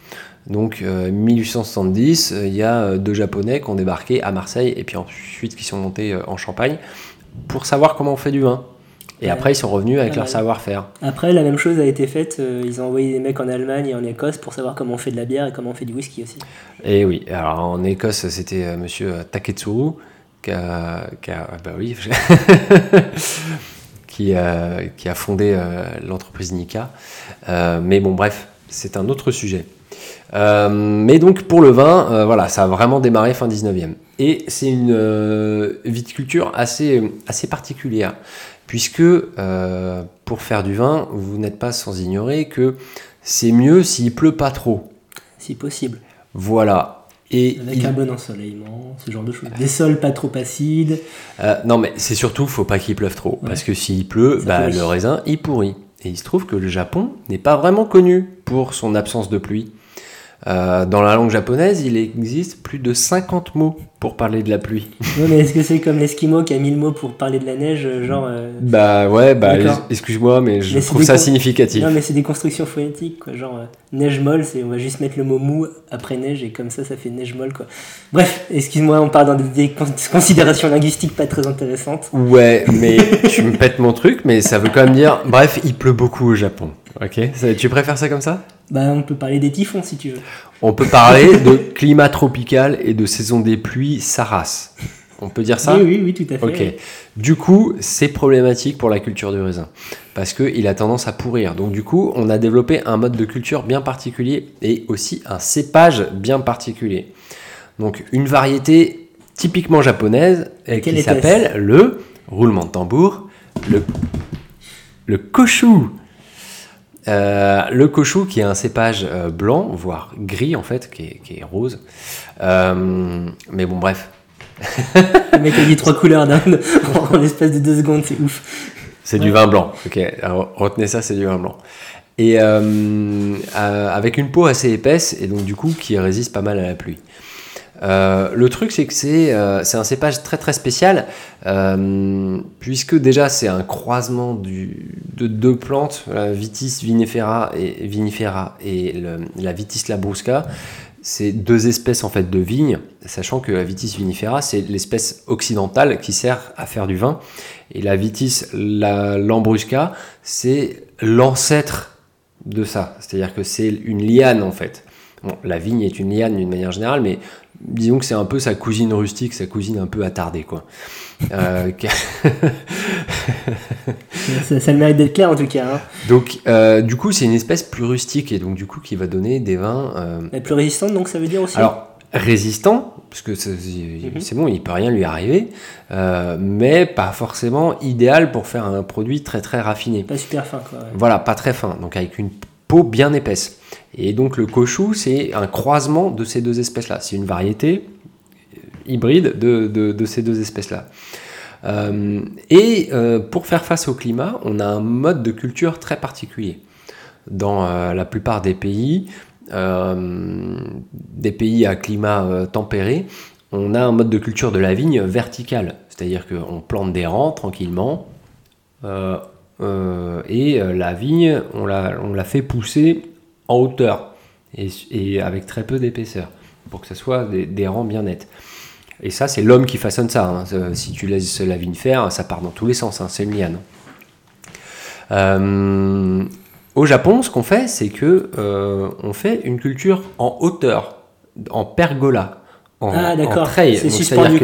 B: Donc euh, 1870, euh, il y a deux Japonais qui ont débarqué à Marseille et puis ensuite qui sont montés en Champagne pour savoir comment on fait du vin. Et après, ils sont revenus avec leur savoir-faire.
A: Après, la même chose a été faite. euh, ils ont envoyé des mecs en Allemagne et en Écosse pour savoir comment on fait de la bière et comment on fait du whisky aussi.
B: Et oui, alors en Écosse, c'était euh, monsieur euh, Taketsuru qui a, qui a- ah bah oui, (laughs) qui, a, qui a fondé euh, l'entreprise Nika. Euh, mais bon, bref, c'est un autre sujet. Mais donc pour le vin, voilà, ça a vraiment démarré fin 19e. Et c'est une viticulture assez, assez particulière, puisque euh, pour faire du vin, vous n'êtes pas sans ignorer que c'est mieux s'il pleut pas trop.
A: Si possible.
B: Voilà. Et
A: Avec
B: il-
A: un bon ensoleillement, ce genre de choses. Des sols pas trop acides.
B: euh, non, mais c'est surtout, faut pas qu'il pleuve trop, parce que s'il pleut, bah, le raisin il pourrit. Et il se trouve que le Japon n'est pas vraiment connu pour son absence de pluie. Euh, dans la langue japonaise, il existe plus de 50 mots pour parler de la pluie. (laughs)
A: Ouais, mais est-ce que c'est comme l'Eskimo qui a 1000 mots pour parler de la neige, euh, genre. euh,
B: Bah ouais, bah excuse-moi, mais je
A: Mais
B: trouve ça
A: con-
B: significatif.
A: Non, mais c'est des constructions phonétiques, quoi. Genre, euh, neige molle, c'est on va juste mettre le mot mou après neige et comme ça, ça fait neige molle, quoi. Bref, excuse-moi, on part dans des, des con- considérations linguistiques pas très intéressantes.
B: Ouais, mais (laughs) tu me pètes mon truc, mais ça veut quand même dire. Bref, il pleut beaucoup au Japon. Ok? Ça- Tu préfères ça comme ça?
A: Bah, on peut parler des typhons si tu veux.
B: On peut parler (laughs) de climat tropical et de saison des pluies Saras. On peut dire ça
A: oui, oui, oui, tout à fait.
B: Ok. Du coup, c'est problématique pour la culture du raisin parce qu'il a tendance à pourrir. Donc du coup, on a développé un mode de culture bien particulier et aussi un cépage bien particulier. Donc une variété typiquement japonaise
A: Quelle
B: qui s'appelle le roulement de tambour, le le koshu. Euh, le koshu qui est un cépage euh, blanc, voire gris en fait, qui est, qui est rose. Euh, mais bon, bref, (laughs)
A: Le mec a dit trois couleurs d'un- (laughs) en l'espace de deux secondes, c'est ouf.
B: C'est du vin blanc. Ok, alors, retenez ça, c'est du vin blanc. Et avec une peau assez épaisse et donc du coup qui résiste pas mal à la pluie. Euh, le truc c'est que c'est euh, c'est un cépage très très spécial euh, puisque déjà c'est un croisement de deux plantes, la Vitis vinifera et, la Vitis labrusca. C'est deux espèces en fait de vignes, sachant que la Vitis vinifera c'est l'espèce occidentale qui sert à faire du vin et la Vitis la lambrusca c'est l'ancêtre de ça, c'est-à-dire que c'est une liane en fait. Bon, la vigne est une liane d'une manière générale, mais disons que c'est un peu sa cousine rustique, sa cousine un peu attardée quoi. Euh, (laughs)
A: Ça, le mérite d'être clair en tout cas. Hein.
B: donc euh, du coup c'est une espèce plus rustique et donc du coup qui va donner des vins euh,
A: plus résistante, donc ça veut dire aussi.
B: Alors, résistant, parce que c'est
A: Mhm.
B: c'est bon, il peut rien lui arriver, euh, mais pas forcément idéal pour faire un produit très très raffiné.
A: Pas super fin, quoi. ouais.
B: Voilà, pas très fin, donc avec une peau bien épaisse. Et donc le cochou, c'est un croisement de ces deux espèces-là. C'est une variété euh, hybride de, ces deux espèces-là. Euh, et euh, pour faire face au climat, on a un mode de culture très particulier. Dans la plupart des pays, des pays à climat tempéré, on a un mode de culture de la vigne vertical. C'est-à-dire qu'on plante des rangs tranquillement, et la vigne, on la fait pousser en hauteur et, et avec très peu d'épaisseur pour que ce soit des, des rangs bien nets. Et ça, c'est l'homme qui façonne ça. hein. Euh, Si tu laisses la vigne faire, ça part dans tous les sens. hein. C'est une liane. Euh, au Japon, ce qu'on fait, c'est que euh, on fait une culture en hauteur, en pergola, en,
A: Ah,
B: en treille.
A: C'est suspendu.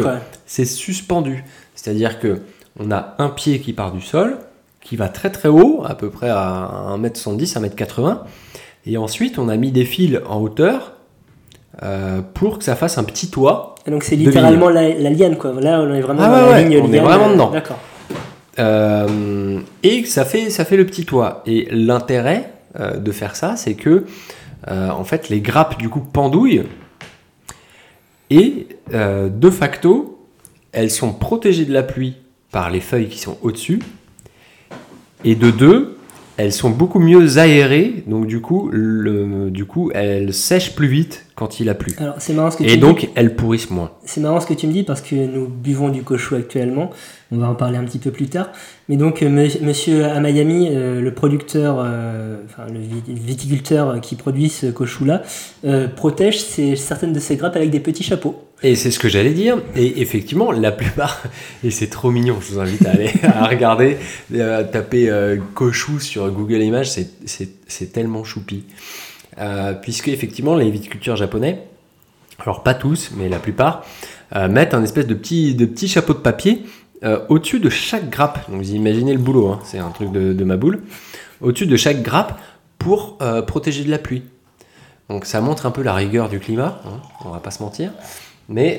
B: C'est suspendu. C'est-à-dire que on a un pied qui part du sol, qui va très très haut, à peu près à 1m70, 1m80. Et ensuite, on a mis des fils en hauteur euh, pour que ça fasse un petit toit.
A: Et donc c'est littéralement la, la liane, quoi. Là, on est vraiment
B: Ah
A: dans
B: ouais,
A: la ligne
B: on est vraiment dedans.
A: D'accord.
B: Euh, et ça fait, ça fait le petit toit. Et l'intérêt euh, de faire ça, c'est que en fait, les grappes du coup pendouillent et de facto, elles sont protégées de la pluie par les feuilles qui sont au-dessus. Et de deux, elles sont beaucoup mieux aérées, donc du coup, du coup, elles sèchent plus vite quand il a plu.
A: Alors c'est marrant ce que tu
B: Et
A: dis.
B: donc, elles pourrissent moins.
A: C'est marrant ce que tu me dis parce que nous buvons du cochou actuellement. On va en parler un petit peu plus tard. Mais donc, euh, me- monsieur à Miami, euh, le producteur, euh, enfin le vi- viticulteur qui produit ce cochou-là, euh, protège ses- certaines de ses grappes avec des petits chapeaux.
B: Et c'est ce que j'allais dire. Et effectivement, la plupart, (laughs) et c'est trop mignon, je vous invite à aller (laughs) à regarder, euh, taper cochou sur Google Images, c'est tellement choupi. Euh, puisque effectivement, les viticulteurs japonais, alors pas tous, mais la plupart, euh, mettent un espèce de petit, de chapeau de papier euh, au-dessus de chaque grappe. Donc vous imaginez le boulot, hein, c'est un truc de, ma boule. Au-dessus de chaque grappe pour protéger de la pluie. Donc ça montre un peu la rigueur du climat, hein, on va pas se mentir. Mais,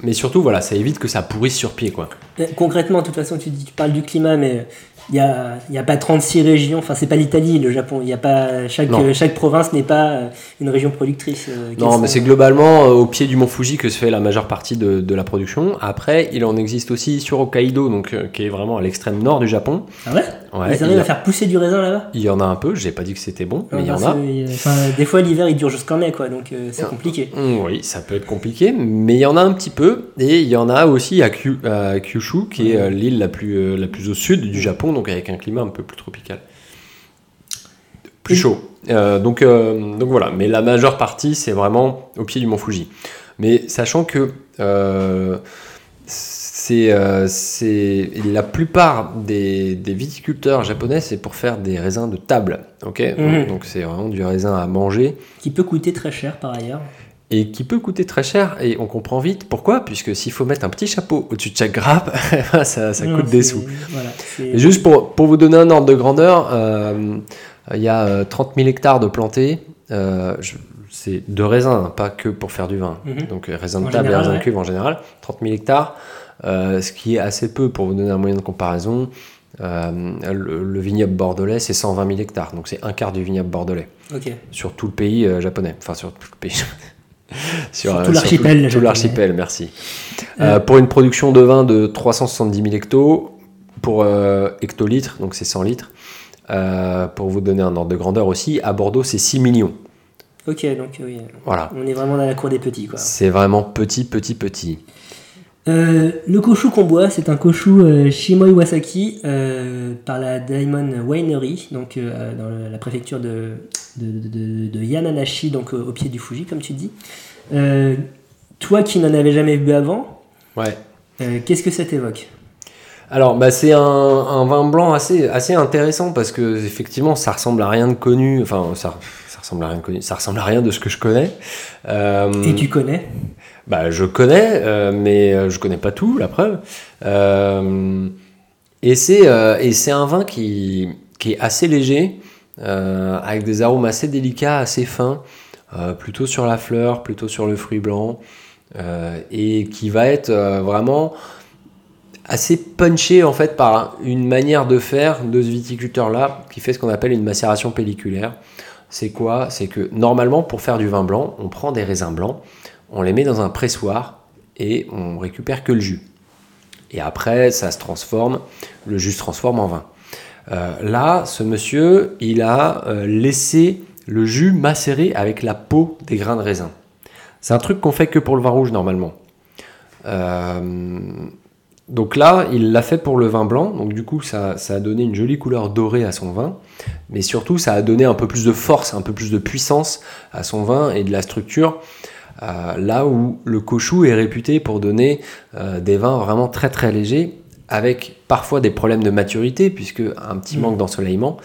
B: mais surtout, voilà, ça évite que ça pourrisse sur pied, quoi.
A: Concrètement, de toute façon, tu, dis, tu parles du climat, mais il n'y a, y a pas 36 régions, enfin c'est pas l'Italie, le Japon, il y a pas, chaque,
B: Non.
A: chaque province n'est pas euh, une région productrice. euh,
B: Non, mais
A: sont-
B: c'est globalement euh, au pied du mont Fuji que se fait la majeure partie de, de la production. Après, il en existe aussi sur Hokkaido, donc euh, qui est vraiment à l'extrême nord du Japon.
A: Ah ouais,
B: Ouais,
A: Ils
B: il,
A: arrivent
B: y
A: à
B: a,
A: faire pousser du raisin là-bas?
B: Il y en a un peu. J'ai pas dit que c'était bon, mais il y en a.
A: enfin, Des fois l'hiver il dure jusqu'en mai quoi, donc euh, c'est
B: Ah.
A: compliqué.
B: Mm, Oui, ça peut être compliqué, mais il y en a un petit peu, et il y en a aussi à, Kyu- à Kyushu, qui est l'île la plus, la plus au sud du Japon, donc avec un climat un peu plus tropical. Plus chaud. Euh, donc, euh, donc voilà, mais la majeure partie, c'est vraiment au pied du mont Fuji. Mais sachant que euh, c'est euh, c'est- la plupart des, des viticulteurs japonais, c'est pour faire des raisins de table. ok?
A: Mhm.
B: Donc c'est vraiment du raisin à manger
A: Qui peut coûter très cher par ailleurs.
B: Et qui peut coûter très cher et on comprend vite pourquoi puisque s'il faut mettre un petit chapeau au-dessus de chaque grappe (laughs) ça, ça
A: Non,
B: coûte des sous
A: Voilà,
B: juste pour, pour vous donner un ordre de grandeur euh, il y a euh, 30 000 hectares de plantés euh, c'est de raisins hein, pas que pour faire du vin
A: Mhm.
B: donc euh, raisins de
A: En
B: table et raisins de cuve en général 30 000 hectares euh, ce qui est assez peu pour vous donner un moyen de comparaison euh, le, le vignoble bordelais c'est 120 000 hectares donc c'est un quart du vignoble bordelais sur tout le pays euh, japonais. Enfin, sur tout le pays. (laughs) (laughs)
A: Sur
B: euh,
A: tout l'archipel
B: Tout, tout l'archipel, merci.
A: Euh,
B: Euh, pour une production de vin de 370 000 hectos, pour euh, hectolitres, donc c'est 100 litres. Euh, pour vous donner un ordre de grandeur aussi, à Bordeaux, c'est 6 millions.
A: Ok, donc oui,
B: Voilà.
A: on est vraiment dans la cour des petits quoi.
B: C'est vraiment petit, petit, petit.
A: Euh, le koshu qu'on boit, c'est un koshu euh, Shimoi Wasaki euh, par la Diamond Winery, donc euh, dans le- la préfecture de, de, de- de Yamanashi, donc au pied du Fuji, comme tu dis. Toi qui n'en avais jamais bu avant,
B: Ouais.
A: qu'est-ce que ça t'évoque?
B: Alors, bah, c'est un, un vin blanc assez, assez intéressant parce que effectivement, ça ressemble à rien de connu. Enfin, ça, ça ressemble à rien de connu. Ça ressemble à rien de ce que je connais.
A: Et tu connais?
B: Bah, je connais, euh, mais euh, je connais pas tout, la preuve. Euh, et c'est euh, et c'est un vin qui, qui est assez léger, avec des arômes assez délicats, assez fins, plutôt sur la fleur, plutôt sur le fruit blanc, et qui va être vraiment assez punché en fait par une manière de faire de ce viticulteur là qui fait ce qu'on appelle une macération pelliculaire. C'est quoi? C'est que normalement pour faire du vin blanc, on prend des raisins blancs, on les met dans un pressoir et on récupère que le jus. Et après, ça se transforme, le jus se transforme en vin. Euh, là, ce monsieur, il a euh, laissé le jus macérer avec la peau des grains de raisin. C'est un truc qu'on fait que pour le vin rouge normalement. Euh, donc là, il l'a fait pour le vin blanc, donc du coup, ça, ça a donné une jolie couleur dorée à son vin, mais surtout, ça a donné un peu plus de force, un peu plus de puissance à son vin et de la structure. Euh, là où le cochou est réputé pour donner euh, des vins vraiment très très légers, avec parfois des problèmes de maturité, puisque un petit
A: Mm.
B: manque d'ensoleillement,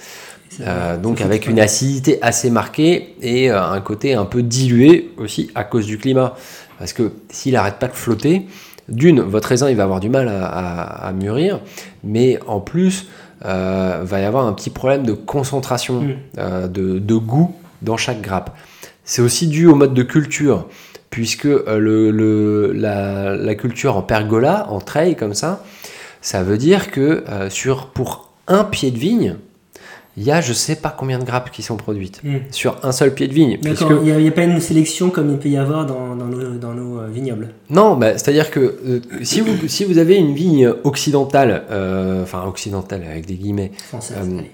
B: euh, donc avec une acidité assez marquée et un côté un peu dilué aussi à cause du climat. Parce que s'il n'arrête pas de flotter, d'une, votre raisin il va avoir du mal à, à- à mûrir, mais en plus, va y avoir un petit problème de concentration,
A: Mm.
B: de, de goût dans chaque grappe. C'est aussi dû au mode de culture, puisque euh, le, le- la, la culture en pergola, en treille comme ça, ça veut dire que euh, sur, pour un pied de vigne, il y a je sais pas combien de grappes qui sont produites.
A: Mm.
B: Sur un seul pied de vigne.
A: il n'y a, pas une sélection comme il peut y avoir dans, dans nos, dans nos euh, vignobles.
B: Non, bah, c'est-à-dire que euh, si, vous, si vous avez une vigne occidentale, euh, enfin occidentale avec des guillemets,
A: Françaises.
B: Euh,
A: allez.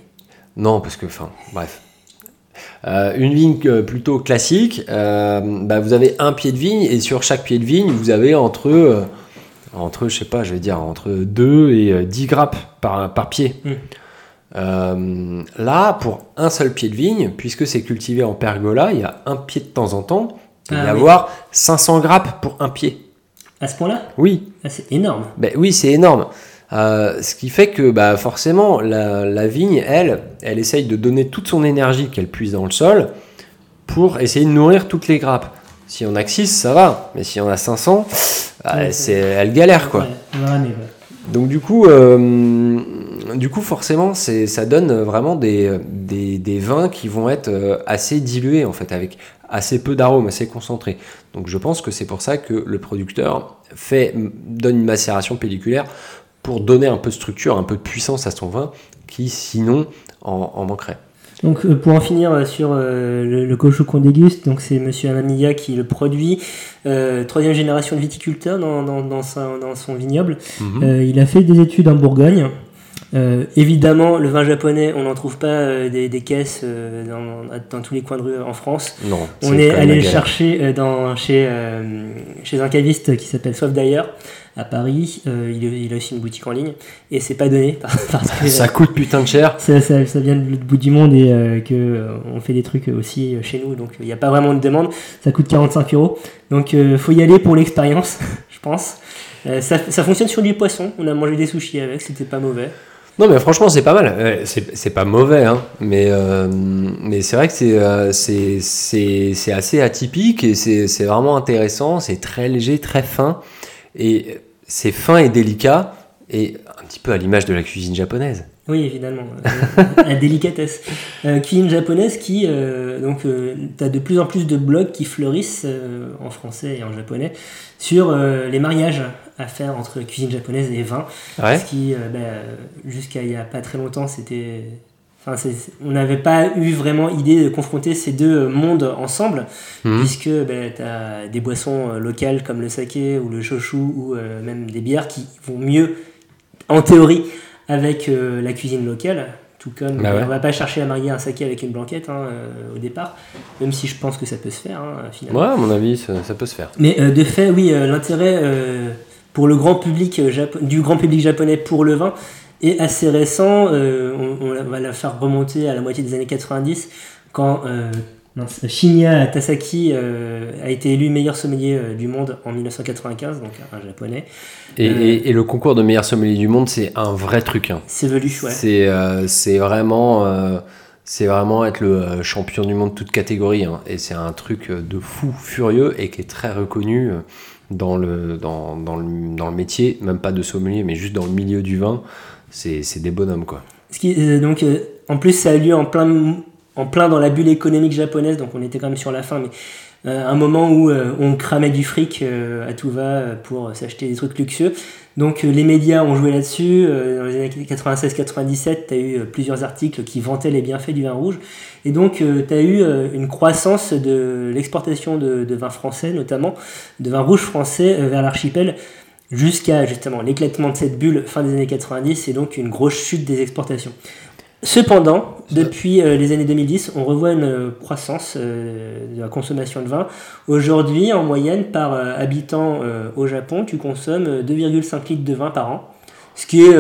B: non, parce que, enfin, bref. Euh, une vigne plutôt classique, euh, bah, vous avez un pied de vigne et sur chaque pied de vigne, vous avez entre, euh, entre je sais pas, je vais dire entre 2 et euh, 10 grappes par, par pied.
A: Mm.
B: Là, pour un seul pied de vigne, puisque c'est cultivé en pergola, il y a un pied de temps en temps, il peut y
A: Ah oui.
B: avoir 500 grappes pour un pied.
A: À ce point-là?
B: Oui,
A: Ah, C'est énorme.
B: ben oui, c'est énorme. Euh, ce qui fait que bah, forcément, la, la vigne, elle, elle essaye de donner toute son énergie qu'elle puise dans le sol pour essayer de nourrir toutes les grappes. Si on a que 6, ça va, mais si on a 500, bah,
A: Ouais,
B: c'est, elle galère quoi.
A: Ouais, ouais.
B: Donc du coup, euh, du coup forcément, c'est, ça donne vraiment des, des, des vins qui vont être euh, assez dilués en fait, avec assez peu d'arômes, assez concentrés. Donc je pense que c'est pour ça que le producteur fait, donne une macération pelliculaire pour donner un peu de structure, un peu de puissance à son vin qui sinon en, en manquerait.
A: Donc euh, pour en finir euh, sur euh, le, le cochon qu'on déguste, donc c'est Monsieur Amamiya qui le produit, euh, troisième génération de viticulteur dans, dans, dans, sa- dans son vignoble.
B: Mhm.
A: Euh, il a fait des études en Bourgogne. Évidemment, le vin japonais, on n'en trouve pas des, des caisses dans, tous les coins de rue en France.
B: Non,
A: On est allé le chercher dans, chez, chez un caviste qui s'appelle Soif d'ailleurs à Paris. Euh, il, il a aussi une boutique en ligne et c'est pas donné (laughs) parce que
B: Ça coûte putain de cher.
A: ça, ça, ça vient de l'autre bout du monde et euh, que euh, on fait des trucs aussi chez nous, donc il n'y a pas vraiment de demande. Ça coûte 45 euros, donc faut y aller pour l'expérience, (laughs) je pense. Ça, ça fonctionne sur du poisson. On a mangé des sushis avec, c'était pas mauvais.
B: Non, mais franchement, c'est pas mal. C'est pas mauvais, hein. Mais, euh, mais c'est vrai que c'est euh, c'est- assez atypique et c'est c'est vraiment intéressant. C'est très léger, très fin. Et c'est fin et délicat. Et un petit peu à l'image de la cuisine japonaise.
A: Oui, évidemment. Euh, la délicatesse. Euh, cuisine japonaise qui, euh, donc, tu as de plus en plus de blogs qui fleurissent euh, en français et en japonais sur euh, les mariages à faire entre cuisine japonaise et vin.
B: Ouais.
A: Ce qui, euh, bah, euh, jusqu'à il y a pas très longtemps, c'était. Enfin, on n'avait pas eu vraiment idée de confronter ces deux mondes ensemble,
B: Mhm.
A: puisque tu as des boissons euh, locales comme le saké ou le shoshu ou euh, même des bières qui vont mieux, en théorie, avec euh, la cuisine locale. Tout comme
B: Bah ouais.
A: on va pas chercher à marier un saké avec une blanquette hein, euh, au départ, même si je pense que ça peut se faire hein, finalement.
B: Ouais, à mon avis, ça, ça peut se faire.
A: Mais de fait, oui, l'intérêt pour le grand public japo- du grand public japonais pour le vin est assez récent. Euh, on, on va la faire remonter à la moitié des années 90 quand euh, Shinya Tasaki euh, a été élu meilleur sommelier du monde en 1995, donc un japonais.
B: Et, et- et le concours de meilleur sommelier du monde, c'est un vrai truc. hein.
A: C'est velu, ouais.
B: C'est c'est vraiment, c'est vraiment être le champion du monde de toute catégorie. hein. Et c'est un truc de fou furieux et qui est très reconnu dans le, dans, dans le, dans le métier, même pas de sommelier, mais juste dans le milieu du vin. C'est des bonhommes, quoi.
A: Euh, donc, euh, en plus, ça a eu lieu en plein, en plein dans la bulle économique japonaise, donc on était quand même sur la fin, mais euh, un moment où on cramait du fric à tout va pour s'acheter des trucs luxueux. Donc les médias ont joué là-dessus. dans les années 96-97, tu as eu plusieurs articles qui vantaient les bienfaits du vin rouge. Et donc tu as eu une croissance de l'exportation de, de vins français, notamment de vins rouges français vers l'archipel jusqu'à justement l'éclatement de cette bulle fin des années 90 et donc une grosse chute des exportations. Cependant, depuis euh, les années 2010, on revoit une euh, croissance euh, de la consommation de vin. Aujourd'hui, en moyenne, par habitant au Japon, tu consommes euh, 2,5 litres de vin par an, ce qui est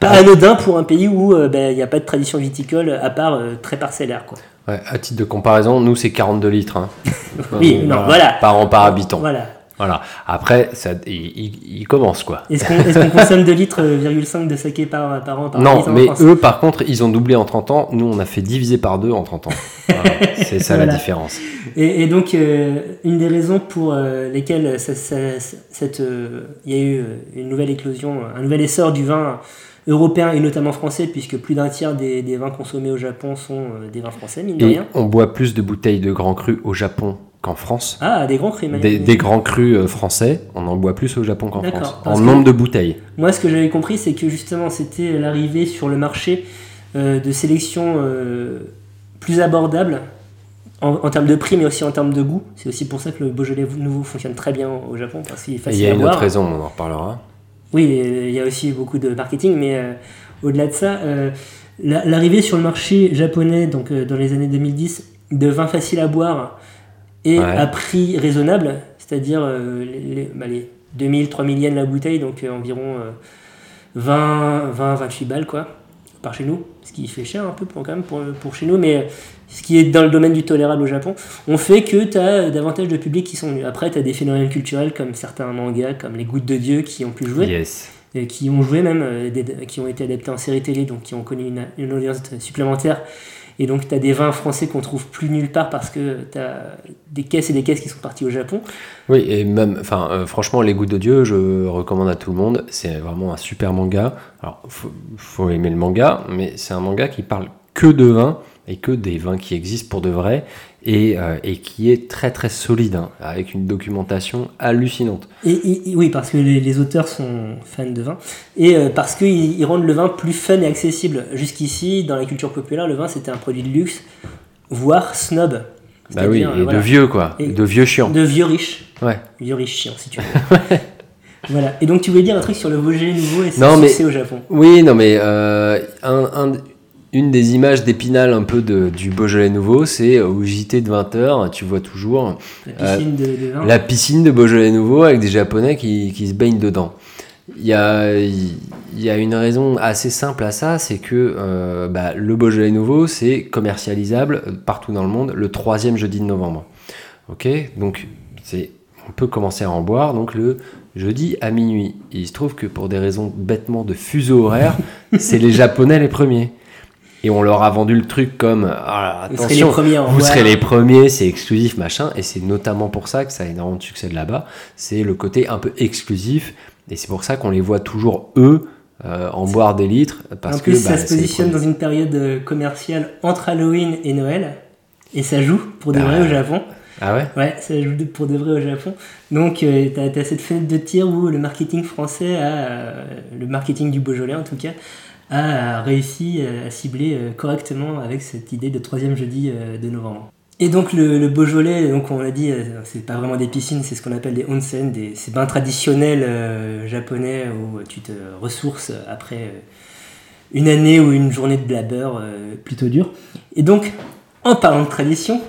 A: pas anodin pour un pays où ben, il n'y a pas de tradition viticole à part très parcellaire. Quoi.
B: Ouais, à titre de comparaison, nous, c'est 42 litres. hein. (laughs)
A: Oui, non, voilà.
B: Par an, par habitant.
A: Voilà.
B: Voilà. Après, ça, il, il- il commence, quoi.
A: Est-ce qu'on consomme 2 litres, euh, 0,5 de saké par, par an par
B: Non, mais eux, par contre, ils ont doublé en 30 ans. Nous, on a fait diviser par deux en 30 ans. Voilà. (laughs) C'est ça
A: Voilà.
B: la différence.
A: Et, et donc, euh, une des raisons pour euh, lesquelles ça- ça- ça- cette, euh, il y a eu euh, une nouvelle éclosion, un nouvel essor du vin européen et notamment français, puisque plus d'un tiers des, des vins consommés au Japon sont euh, des vins français, mine de rien.
B: on boit plus de bouteilles de grands crus au Japon qu'en France.
A: Ah, des grands crus.
B: Des, des grands crus euh, français, on en boit plus au Japon qu'en France. En nombre de bouteilles.
A: Moi, ce que j'avais compris, c'est que justement, c'était l'arrivée sur le marché euh, de sélections euh, plus abordables en, en termes de prix, mais aussi en termes de goût. C'est aussi pour ça que le Beaujolais nouveau fonctionne très bien au Japon, parce qu'il est
B: Et il
A: facile
B: y a
A: à
B: une
A: boire.
B: autre raison, on en reparlera.
A: Oui, il y a aussi beaucoup de marketing, mais euh, au-delà de ça, la- l'arrivée sur le marché japonais, donc dans les années 2010, de vins faciles à boire et
B: Ouais.
A: à prix raisonnable, c'est-à-dire euh, les, bah, les 2000, 3000 yens la bouteille, donc euh, environ euh, 20, 20, 28 balles quoi, par chez nous, ce qui fait cher un peu pour, quand même pour, pour chez nous, mais euh, ce qui est dans le domaine du tolérable au Japon, on fait que tu as davantage de publics qui sont venus. Après, tu as des phénomènes culturels comme certains mangas, comme Les Gouttes de Dieu, qui ont pu jouer
B: Yes.
A: qui ont joué même, euh, des- qui ont été adaptés en série télé, donc qui ont connu une, une audience supplémentaire. Et donc, tu as des vins français qu'on trouve plus nulle part parce que tu as des caisses et des caisses qui sont parties au Japon.
B: Oui, et même, enfin, euh, franchement, Les Gouttes de Dieu, je recommande à tout le monde. C'est vraiment un super manga. Alors, faut, faut aimer le manga, mais c'est un manga qui parle que de vin et que des vins qui existent pour de vrai et, euh, et qui est très très solide hein, avec une documentation hallucinante.
A: Et, et- et oui, parce que les, les auteurs sont fans de vin et euh, parce qu'ils ils rendent le vin plus fun et accessible. Jusqu'ici, dans la culture populaire, le vin c'était un produit de luxe, voire snob.
B: Bah oui, et
A: euh,
B: de
A: voilà,
B: vieux quoi,
A: Et-
B: de vieux chiants.
A: de vieux riches.
B: Ouais.
A: Vieux riches chiants, si tu veux. (laughs) voilà. Et donc tu voulais dire un truc sur le Beaujolais nouveau et
B: Non,
A: son
B: mais-
A: succès au Japon?
B: Oui, non mais euh, un- un- une des images d'épinal un peu de, du Beaujolais nouveau, c'est au JT de 20h, tu vois toujours
A: La piscine de, de vin.
B: la piscine de Beaujolais nouveau avec des Japonais qui, qui se baignent dedans. Il y a, il y a une raison assez simple à ça, c'est que euh, bah, le Beaujolais nouveau, c'est commercialisable partout dans le monde le troisième jeudi de novembre. Ok, donc c'est, on peut commencer à en boire donc le jeudi à minuit. Et il se trouve que pour des raisons bêtement de fuseau horaire, (laughs) c'est les Japonais les premiers. Et on leur a vendu le truc comme ah,
A: Vous serez
B: attention,
A: les premiers à en
B: vous serez les premiers, c'est exclusif machin, et c'est notamment pour ça que ça a énormément de succès de là-bas. C'est le côté un peu exclusif, et c'est pour ça qu'on les voit toujours eux euh, en boire des litres parce
A: en
B: que bah,
A: ça se positionne dans une période euh, commerciale entre Halloween et Noël. Et ça joue pour de
B: Bah,
A: vrai au Japon.
B: Ah ouais?
A: Ouais, ça joue pour de vrai au Japon. Donc, euh, t'as as cette fenêtre de tir où le marketing français, a, euh, le marketing du Beaujolais en tout cas, a réussi euh, à cibler euh, correctement avec cette idée de troisième jeudi euh, de novembre. Et donc le, le Beaujolais, donc on l'a dit, c'est pas vraiment des piscines, c'est ce qu'on appelle des onsen, des, ces bains traditionnels japonais où tu te ressources après une année ou une journée de blabber euh, plutôt dure. Et donc, en parlant de tradition,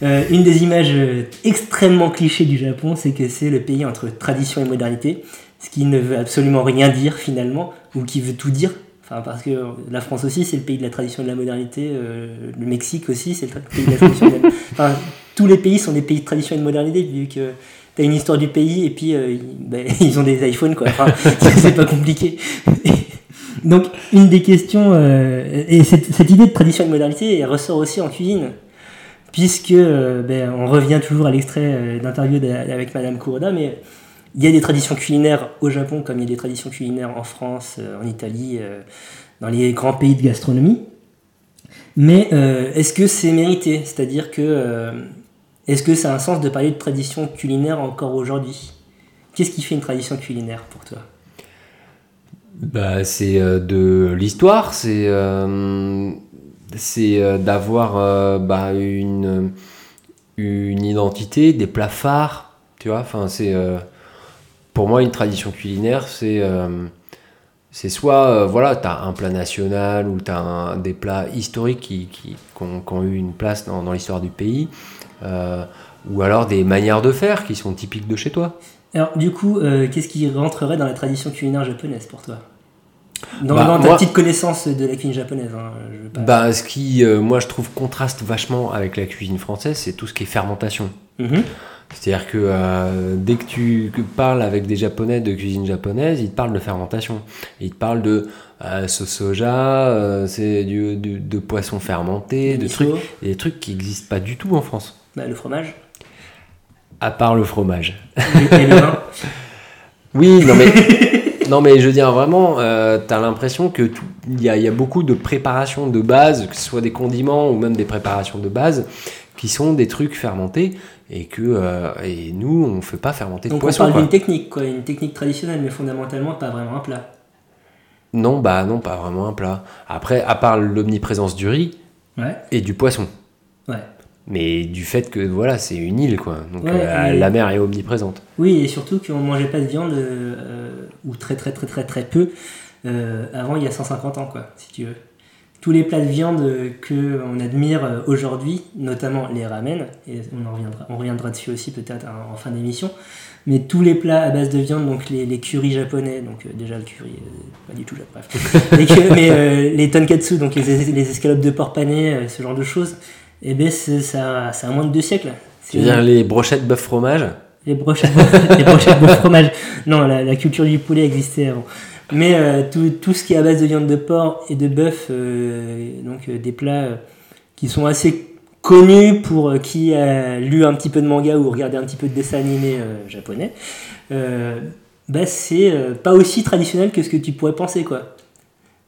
A: une des images extrêmement clichés du Japon, c'est que c'est le pays entre tradition et modernité, ce qui ne veut absolument rien dire finalement, ou qui veut tout dire. Enfin, parce que la France aussi, c'est le pays de la tradition de la modernité. euh, le Mexique aussi, c'est le pays de la tradition. de la- (laughs) Enfin, tous les pays sont des pays de tradition et de modernité, vu que t'as une histoire du pays et puis euh, ben, (laughs) ils ont des iPhones, quoi. Enfin, (laughs) c'est pas compliqué. Donc, une des questions, euh, et cette, idée de tradition et de modernité, ressort aussi en cuisine, puisque euh, ben, on revient toujours à l'extrait euh, d'interview avec Madame Kuroda, mais il y a des traditions culinaires au Japon comme il y a des traditions culinaires en France, euh, en Italie, euh, dans les grands pays de gastronomie. Mais euh, est-ce que c'est mérité? C'est-à-dire que est-ce que ça a un sens de parler de tradition culinaire encore aujourd'hui? Qu'est-ce qui fait une tradition culinaire pour toi?
B: Bah, c'est de l'histoire, c'est c'est d'avoir bah, une une identité, des plats phares, tu vois. Enfin, c'est pour moi une tradition culinaire, c'est euh, c'est soit euh, voilà, t'as un plat national ou t'as un- des plats historiques qui, qui, qui ont, qui ont eu une place dans, dans l'histoire du pays, euh, ou alors des manières de faire qui sont typiques de chez toi.
A: Alors, du coup, qu'est-ce qui rentrerait dans la tradition culinaire japonaise pour toi? Dans,
B: Bah,
A: dans ta
B: moi-
A: petite connaissance de la cuisine japonaise. hein, je veux pas-
B: Bah, ce qui, moi, je trouve contraste vachement avec la cuisine française, c'est tout ce qui est fermentation.
A: Mhm.
B: C'est-à-dire que euh, dès que tu parles avec des Japonais de cuisine japonaise, ils te parlent de fermentation. Ils te parlent de euh, sauce soja, euh, c'est du, du- de poisson fermenté, de trucs, des trucs qui n'existent pas du tout en France.
A: bah, le fromage,
B: À part le fromage.
A: et le vin. (laughs)
B: Oui, non mais, non mais je veux dire vraiment, euh, t'as l'impression que il y y a beaucoup de préparations de base, que ce soit des condiments ou même des préparations de base, qui sont des trucs fermentés et que euh, et nous on fait pas fermenter de
A: Donc on parle d'une technique, quoi, une technique traditionnelle, mais fondamentalement pas vraiment un plat.
B: Non, bah non, pas vraiment un plat. Après, à part l'omniprésence du riz
A: Ouais,
B: et du poisson.
A: ouais.
B: Mais du fait que voilà, c'est une île quoi. Donc
A: Ouais,
B: euh,
A: et-
B: la mer est omniprésente.
A: Oui, et surtout qu'on ne mangeait pas de viande, euh, ou très très très très très peu, avant il y a 150 ans, quoi, si tu veux. Tous les plats de viande euh, que on admire euh, aujourd'hui, notamment les ramen, et on en reviendra, on reviendra dessus aussi peut-être en, en fin d'émission, mais tous les plats à base de viande, donc les, les currys japonais, donc euh, déjà le curry, euh, pas du tout, bref, (laughs) les, mais euh, les tonkatsu, donc les, es- les escalopes de porc pané, ce genre de choses, eh ben c'est- ça, ça a moins de deux siècles.
B: Tu veux dire les brochettes bœuf fromage?
A: Les brochettes, (laughs) les brochettes de fromage. Non, la, la culture du poulet existait avant. Mais euh, tout, tout ce qui est à base de viande de porc et de bœuf, euh, donc euh, des plats qui sont assez connus pour qui a lu un petit peu de manga ou regardé un petit peu de dessin animé japonais, bah, c'est pas aussi traditionnel que ce que tu pourrais penser, quoi.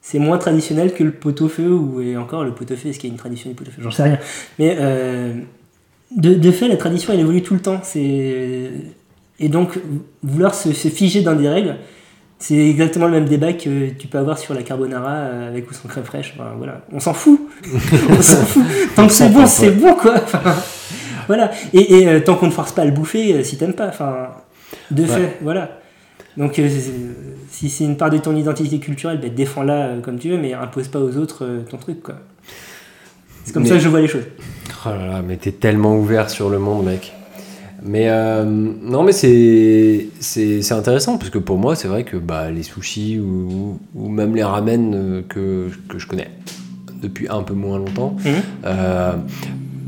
A: c'est moins traditionnel que le pot-au-feu, ou et encore le pot-au-feu, est-ce qu'il y a une tradition du pot-au-feu? J'en sais rien. Mais de, de fait, la tradition, elle évolue tout le temps. C'est et donc, vouloir se, se figer dans des règles, c'est exactement le même débat que tu peux avoir sur la carbonara euh, avec ou sans crème fraîche. Enfin, voilà, on s'en fout. (laughs) on s'en fout. Tant que c'est bon, c'est bon, quoi. Enfin, voilà. Et, et, euh, tant qu'on ne force pas à le bouffer, euh, si t'aimes pas. Enfin, de
B: Ouais.
A: fait, voilà. Donc, euh, si c'est une part de ton identité culturelle, ben, défends-la comme tu veux, mais impose pas aux autres ton truc, quoi. C'est comme
B: Mais-
A: ça que je vois les choses.
B: Oh là là, mais t'es tellement ouvert sur le monde, mec. Mais euh, non, mais c'est c'est c'est intéressant parce que pour moi, c'est vrai que bah, les sushis ou, ou même les ramen euh, que, que je connais depuis un peu moins longtemps,
A: Mhm.
B: euh,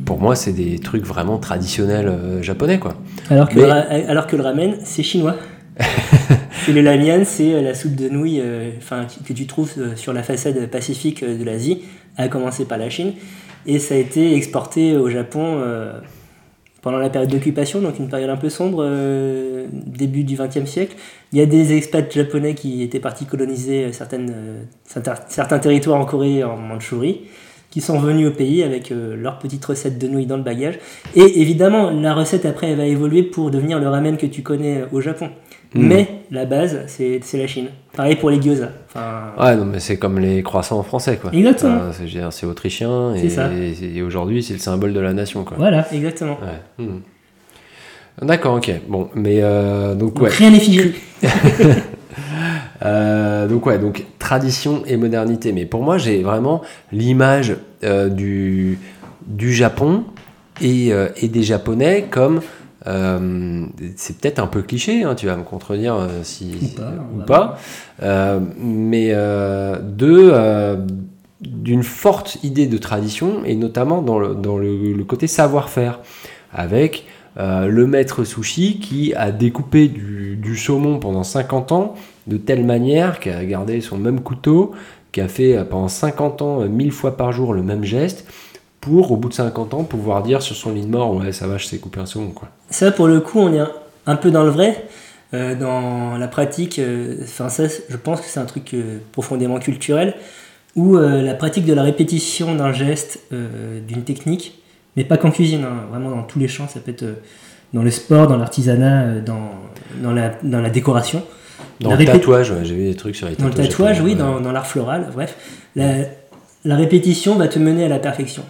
B: pour moi, c'est des trucs vraiment traditionnels euh, japonais, quoi.
A: Alors que,
B: Mais-
A: le, ra- alors que le ramen, c'est chinois. (laughs) c'est le lamian, c'est la soupe de nouilles enfin, que tu trouves sur la façade pacifique de l'Asie, à commencer par la Chine. Et ça a été exporté au Japon pendant la période d'occupation, donc une période un peu sombre, euh, début du XXe siècle. Il y a des expats japonais qui étaient partis coloniser euh, euh, certains, territoires en Corée en Mandchourie, qui sont venus au pays avec leur petite recette de nouilles dans le bagage. Et évidemment, la recette après elle va évoluer pour devenir le ramen que tu connais au Japon.
B: Mm.
A: Mais la base, c'est la Chine. Pareil pour les gyoza. Enfin,
B: Ouais, non, mais c'est comme les croissants français, quoi.
A: Exactement.
B: Enfin, c'est autrichien et, et aujourd'hui, c'est le symbole de la nation, quoi.
A: Voilà, exactement.
B: Ouais. Hmm. D'accord, ok. Bon, mais euh, donc
A: Donc,
B: ouais.
A: Rien n'est figé. (laughs)
B: Euh, donc ouais, donc tradition et modernité. Mais pour moi, j'ai vraiment l'image euh, du, du Japon et, euh, et des Japonais comme euh, c'est peut-être un peu cliché, hein, tu vas me contredire euh, si
A: Ou pas,
B: ou pas, Euh, mais de d'une forte idée de tradition et notamment dans le, dans le, le côté savoir-faire avec le maître sushi qui a découpé du, du saumon pendant 50 ans de telle manière qu'il a gardé son même couteau, qui a fait pendant 50 ans, euh, 1000 fois par jour le même geste, pour au bout de 50 ans pouvoir dire sur son lit de mort ouais ça va je sais couper un saumon quoi.
A: Ça, pour le coup, on est un, un peu dans le vrai. Euh, dans la pratique, euh, enfin ça, je pense que c'est un truc euh, profondément culturel, où la pratique de la répétition d'un geste, d'une technique, mais pas qu'en cuisine, hein, vraiment dans tous les champs, ça peut être dans le sport, dans l'artisanat, dans, dans, la, dans la décoration.
B: Dans
A: La
B: le tatouage, ouais, j'ai vu des trucs sur les
A: Dans le
B: tatouages.
A: tatouage, oui, dans, dans l'art floral, bref. La, la répétition va te mener à la perfection.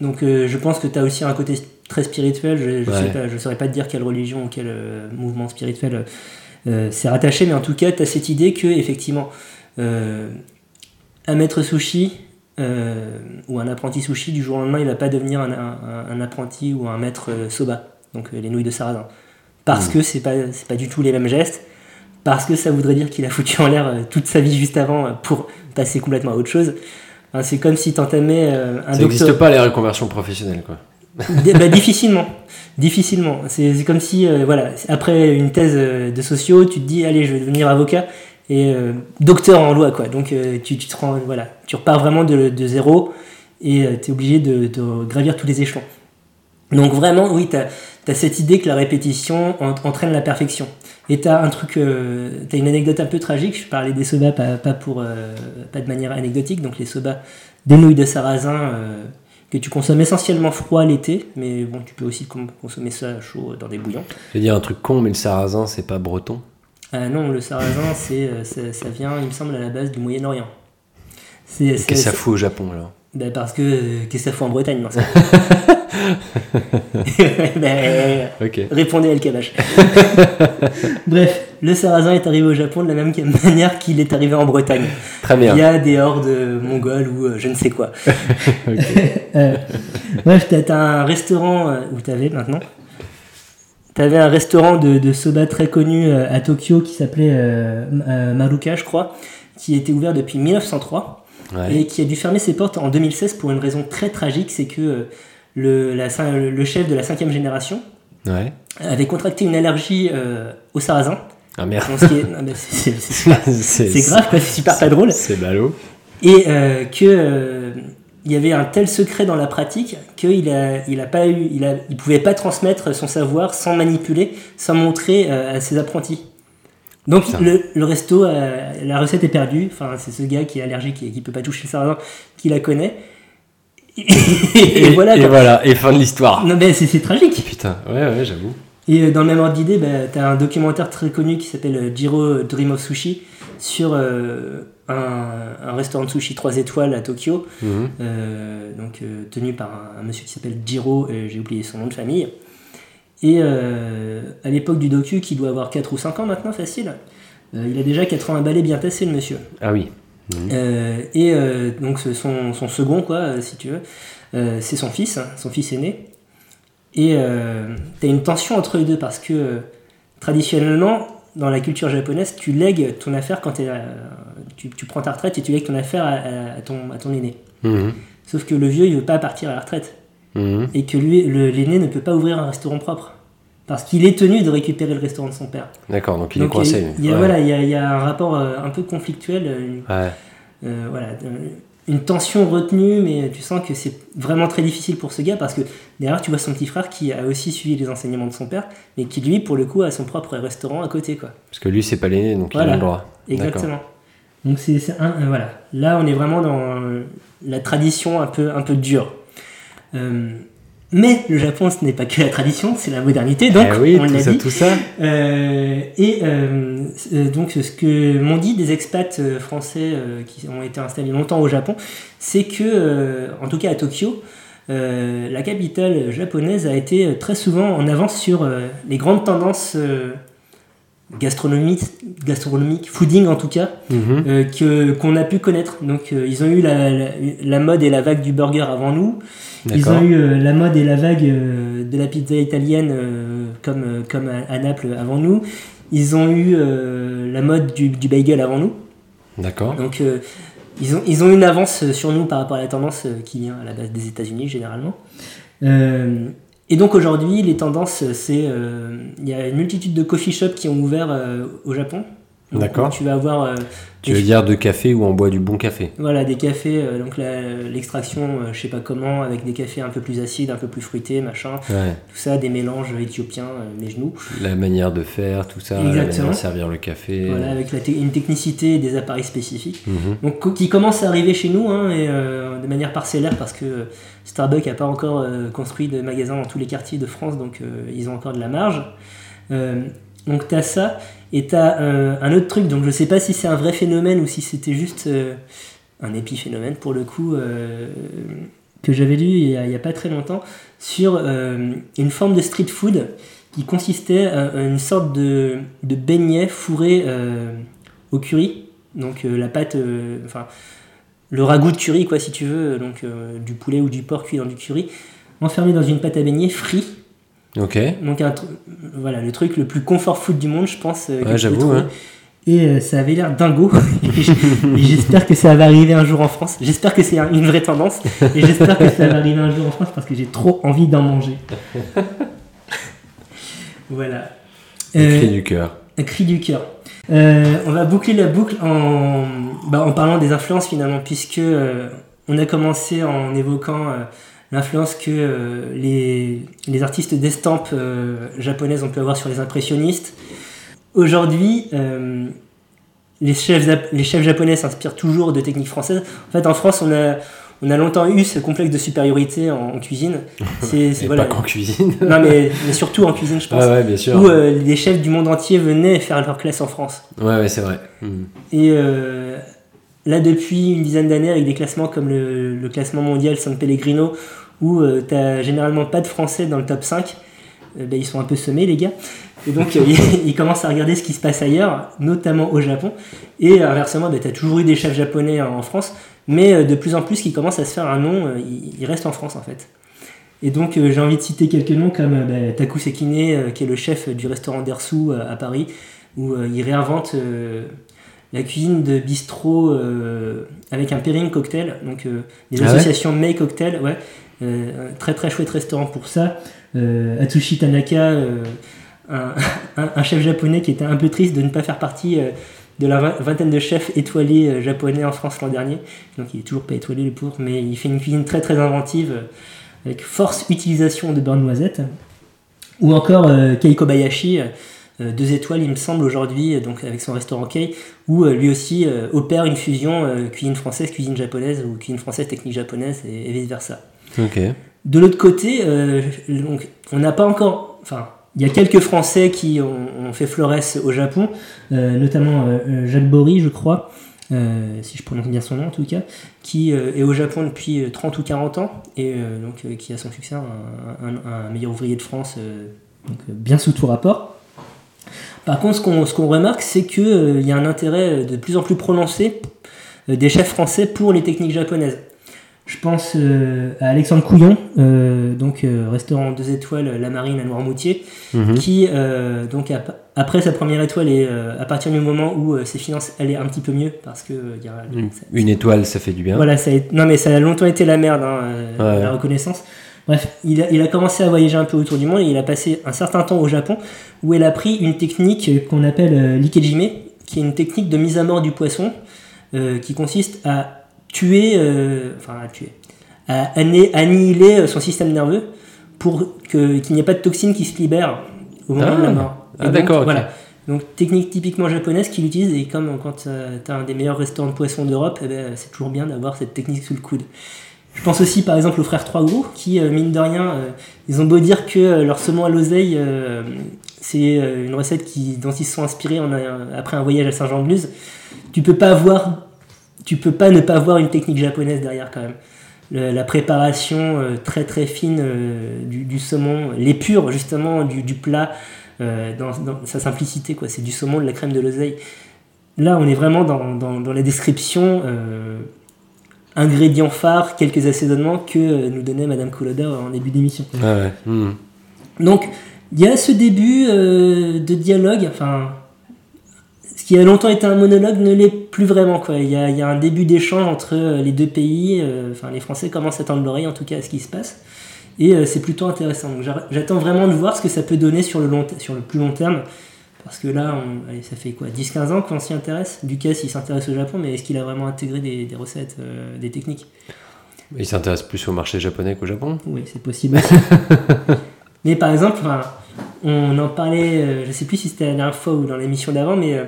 A: Donc euh, je pense que tu as aussi un côté très spirituel. Je ne
B: Ouais.
A: saurais pas te dire quelle religion ou quel euh, mouvement spirituel euh, euh, c'est rattaché, mais en tout cas, tu as cette idée que, effectivement, euh, un maître sushi euh, ou un apprenti sushi, du jour au lendemain, il va pas devenir un, un- un apprenti ou un maître euh, soba, donc euh, les nouilles de sarrasin. Parce
B: Mm.
A: que c'est pas, c'est pas du tout les mêmes gestes, parce que ça voudrait dire qu'il a foutu en l'air euh, toute sa vie juste avant euh, pour passer complètement à autre chose. Enfin, c'est comme si t'entamais euh, un
B: Ça n'existe pas les reconversions professionnelles quoi. (laughs)
A: Bah, difficilement. Difficilement. C'est comme si, euh, voilà, après une thèse euh, de sociaux, tu te dis, allez, je vais devenir avocat et euh, docteur en loi, quoi. Donc, tu, tu te rends, voilà, tu repars vraiment de, de zéro et tu es obligé de, de gravir tous les échelons. Donc, vraiment, oui, tu as, cette idée que la répétition en- entraîne la perfection. Et tu as un truc, tu as une anecdote un peu tragique. Je parlais des soba, pas, pour, pas de manière anecdotique. Donc, les soba, des nouilles de sarrasin. Euh, que tu consommes essentiellement froid l'été, mais bon, tu peux aussi consommer ça chaud dans des bouillons.
B: Je vais dire un truc con mais le sarrasin c'est pas breton.
A: Ah non, le sarrasin, c'est, euh, ça, ça vient, il me semble, à la base du Moyen-Orient. C'est,
B: Qu'est-ce que ça fout au Japon alors
A: bah, parce que euh, qu'est-ce que ça fout en Bretagne non, ça (laughs) Ben. Répondez à El Kabash. (laughs) Bref, le sarrasin est arrivé au Japon de la même manière qu'il est arrivé en Bretagne.
B: Très bien.
A: Il y a des hordes euh, mongoles ou euh, je ne sais quoi. (laughs) Euh, bref, t'as un restaurant où t'avais maintenant? T'avais un restaurant de, de soba très connu à Tokyo qui s'appelait Maruka, je crois, qui était ouvert depuis 1903
B: Ouais.
A: et qui a dû fermer ses portes en 2016 pour une raison très tragique, c'est que euh, le, la cin- le chef de la cinquième génération
B: Ouais.
A: avait contracté une allergie euh, au sarrasin.
B: Ah merde.
A: C'est- grave, c'est super pas drôle
B: C'est ballot.
A: et euh, que euh, il y avait un tel secret dans la pratique qu'il a, il a pas eu, il a, il pouvait pas transmettre son savoir sans manipuler, sans montrer euh, à ses apprentis. Donc le, le resto, euh, la recette est perdue. Enfin, c'est ce gars qui est allergique et qui peut pas toucher le sarrasin qui la connaît. Et, et voilà.
B: Et voilà, et fin de l'histoire.
A: Non, mais c'est c'est tragique.
B: Putain, ouais, ouais, j'avoue.
A: Et euh, dans le même ordre d'idée, bah, t'as un documentaire très connu qui s'appelle euh, Jiro Dream of Sushi sur euh, un, un restaurant de sushi 3 étoiles à Tokyo,
B: Mhm.
A: euh, donc tenu par un, un monsieur qui s'appelle Jiro, j'ai oublié son nom de famille. Et euh, à l'époque du docu, qui doit avoir 4 ou 5 ans maintenant, facile, euh, il a déjà 80 balais bien tassés, le monsieur.
B: Ah oui.
A: Euh, et euh, donc son, son second, quoi, si tu veux, c'est son fils, hein, son fils aîné. Et t'as une tension entre les deux parce que traditionnellement, dans la culture japonaise, tu lègues ton affaire quand tu, tu prends ta retraite et tu lègues ton affaire à, à- à ton, à ton aîné.
B: Mhm.
A: Sauf que le vieux, il veut pas partir à la retraite
B: Mhm.
A: et que lui, l'aîné ne peut pas ouvrir un restaurant propre parce qu'il est tenu de récupérer le restaurant de son père.
B: D'accord, donc il
A: Donc
B: est coincé.
A: il y a,
B: ouais.
A: voilà, il y a, il y a un rapport euh, un peu conflictuel, euh, une-
B: Ouais.
A: euh, voilà, une tension retenue, mais tu sens que c'est vraiment très difficile pour ce gars parce que derrière tu vois son petit frère qui a aussi suivi les enseignements de son père, mais qui lui pour le coup a son propre restaurant à côté quoi.
B: Parce que lui, c'est pas l'aîné, donc il
A: Voilà.
B: a le droit.
A: Exactement. Donc c'est un euh, voilà. Là on est vraiment dans la tradition un peu un peu dure. Euh, mais le Japon ce n'est pas que la tradition, c'est la modernité donc
B: Eh oui,
A: on l'a dit.
B: tout ça.
A: Euh, et euh, donc ce que m'ont dit des expats français euh, qui ont été installés longtemps au Japon, c'est que, en tout cas à Tokyo, la capitale japonaise a été très souvent en avance sur les grandes tendances gastronomiques, fooding en tout cas,
B: Mhm.
A: euh, que qu'on a pu connaître. Donc euh, ils ont eu la, la, la mode et la vague du burger avant nous. Ils ont eu euh, la mode et la vague euh, de la pizza italienne euh, comme, comme à, à Naples avant nous. Ils ont eu la mode du, du bagel avant nous.
B: D'accord.
A: Donc ils, ont, ils ont une avance sur nous par rapport à la tendance qui vient à la base des États-Unis généralement. Euh, et donc aujourd'hui, les tendances, c'est euh, il y a une multitude de coffee shops qui ont ouvert euh, au Japon.
B: D'accord.
A: Tu vas avoir
B: Tu veux dire de café où on boit du bon café
A: voilà, des cafés, euh, donc la- l'extraction, euh, je sais pas comment, avec des cafés un peu plus acides, un peu plus fruités, machin.
B: Ouais.
A: Tout ça, des mélanges éthiopiens, euh, mes genoux.
B: La manière de faire, tout ça, la
A: Exactement.
B: manière de servir le café.
A: Voilà, avec la te- une technicité et des appareils spécifiques.
B: Mhm.
A: Donc, qui commence à arriver chez nous, hein, et, euh, de manière parcellaire, parce que Starbucks n'a pas encore construit de magasins dans tous les quartiers de France, donc ils ont encore de la marge. Euh, donc tu as ça, et tu as un autre truc, donc je sais pas si c'est un vrai phénomène ou si c'était juste euh, un épiphénomène pour le coup, euh, que j'avais lu il y, a, pas très longtemps, sur euh, une forme de street food qui consistait à, une sorte de, de beignet fourré euh, au curry, donc euh, la pâte, euh, enfin le ragoût de curry quoi si tu veux, donc euh, du poulet ou du porc cuit dans du curry, enfermé dans une pâte à beignet frit.
B: Ok.
A: Donc un voilà le truc le plus confort food du monde je pense. euh, peux
B: j'avoue, hein.
A: Et euh, ça avait l'air dingo. (laughs) J'espère que ça va arriver un jour en France. J'espère que c'est un- une vraie tendance. Et j'espère que ça va arriver un jour en France parce que j'ai trop envie d'en manger. (laughs) voilà. Euh,
B: cri du cœur.
A: un cri du cœur. Euh, on va boucler la boucle en, bah, en parlant des influences finalement, puisque on a commencé en évoquant l'influence que euh, les, les artistes d'estampes euh, japonaises ont pu avoir sur les impressionnistes. Aujourd'hui, euh, les, chefs, les chefs japonais s'inspirent toujours de techniques françaises. En fait, en France, on a, on a longtemps eu ce complexe de supériorité en, en cuisine. (laughs) C'est, voilà.
B: pas qu'en cuisine.
A: Non, mais, (laughs) mais surtout en cuisine, je pense
B: Ouais, ouais, bien sûr.
A: où euh, les chefs du monde entier venaient faire leur classe en France.
B: Ouais, ouais, c'est vrai. Mhm.
A: Et euh, là, depuis une dizaine d'années, avec des classements comme le, le classement mondial San Pellegrino, où tu t'as généralement pas de Français dans le top 5, euh, ben, ils sont un peu semés, les gars. Et donc, euh, (laughs) ils, ils commencent à regarder ce qui se passe ailleurs, notamment au Japon. Et inversement, ben, tu as toujours eu des chefs japonais en, France, mais euh, de plus en plus qui commencent à se faire un nom, euh, ils, ils restent en France en fait. Et donc, euh, j'ai envie de citer quelques noms comme euh, ben, Taku Sekine, euh, qui est le chef du restaurant Dersu euh, à Paris, où euh, il réinvente euh, la cuisine de bistrot euh, avec un pairing cocktail, donc euh, des
B: Ah ouais?
A: associations May Cocktail, ouais. Euh, très très chouette restaurant pour ça. Euh, Atsushi Tanaka, euh, (laughs) un, chef japonais qui était un peu triste de ne pas faire partie de la vingt- vingtaine de chefs étoilés japonais en France l'an dernier. Donc il est toujours pas étoilé le pauvre, mais il fait une cuisine très très inventive avec force utilisation de beurre noisette. Ou encore euh, Kei Kobayashi, deux étoiles, il me semble, aujourd'hui, donc avec son restaurant Kei, où lui aussi opère une fusion cuisine française, cuisine japonaise, ou cuisine française, technique japonaise, et, et vice-versa. De l'autre côté, euh, on n'a pas encore. Enfin, il y a quelques Français qui ont, fait Flores au Japon, euh, notamment euh, Jacques Bory, je crois, si je prononce bien son nom en tout cas, qui est au Japon depuis euh, 30 ou 40 ans et donc qui a son succès, un, meilleur ouvrier de France, bien sous tout rapport. Par contre, ce qu'on remarque, c'est qu'il y a un intérêt de plus en plus prononcé des chefs français pour les techniques japonaises. Je pense euh, à Alexandre Couillon, euh, donc euh, restaurant 2 étoiles La Marine à Noirmoutier,
B: Mhm.
A: qui donc ap- après sa première étoile et à partir du moment où ses finances allaient un petit peu mieux parce que y a-
B: Une,
A: ça-
B: une étoile, ça fait du bien.
A: voilà, ça a, non mais ça a longtemps été la merde, hein,
B: Ouais.
A: la reconnaissance. Bref, il a, il a commencé à voyager un peu autour du monde et il a passé un certain temps au Japon où il a appris une technique qu'on appelle l'ikejime, qui est une technique de mise à mort du poisson euh, qui consiste à tuer, euh, enfin à tuer, à anni- annihiler euh, son système nerveux pour que- qu'il n'y ait pas de toxines qui se libèrent au moment
B: Ah.
A: de la mort.
B: Ah,
A: Et donc,
B: d'accord.
A: Voilà. Donc technique typiquement japonaise qu'il utilise et comme quand tu as un des meilleurs restaurants de poissons d'Europe, eh ben, c'est toujours bien d'avoir cette technique sous le coude. Je pense aussi par exemple aux frères Trois Gros qui, euh, mine de rien, euh, ils ont beau dire que euh, leur saumon à l'oseille, euh, c'est euh, une recette qui, dont ils se sont inspirés en après un voyage à Saint-Jean-de-Luz. Tu peux pas avoir, tu peux pas ne pas avoir une technique japonaise derrière quand même. Le- la préparation euh, très très fine euh, du, du saumon, l'épure justement du, du plat euh, dans, dans sa simplicité quoi. C'est du saumon, de la crème de l'oseille. Là, on est vraiment dans, dans, dans la description ingrédients phares, quelques assaisonnements que nous donnait Madame Kuroda en début d'émission.
B: Ouais. Mhm.
A: Donc, il y a ce début de dialogue, enfin, qui a longtemps été un monologue ne l'est plus vraiment. Quoi. Il, y a, il y a un début d'échange entre euh, les deux pays, euh, enfin, les Français commencent à tendre l'oreille en tout cas à ce qui se passe, et euh, c'est plutôt intéressant. Donc, j'attends vraiment de voir ce que ça peut donner sur le, long sur le plus long terme, parce que là, on- allez, ça fait quoi? 10-15 ans qu'on s'y intéresse? Ducasse, il s'intéresse au Japon, mais est-ce qu'il a vraiment intégré des, des recettes, euh, des techniques?
B: Il s'intéresse plus au marché japonais qu'au Japon?
A: oui, c'est possible (laughs) mais par exemple, on en parlait, je sais plus si c'était la dernière fois ou dans l'émission d'avant, mais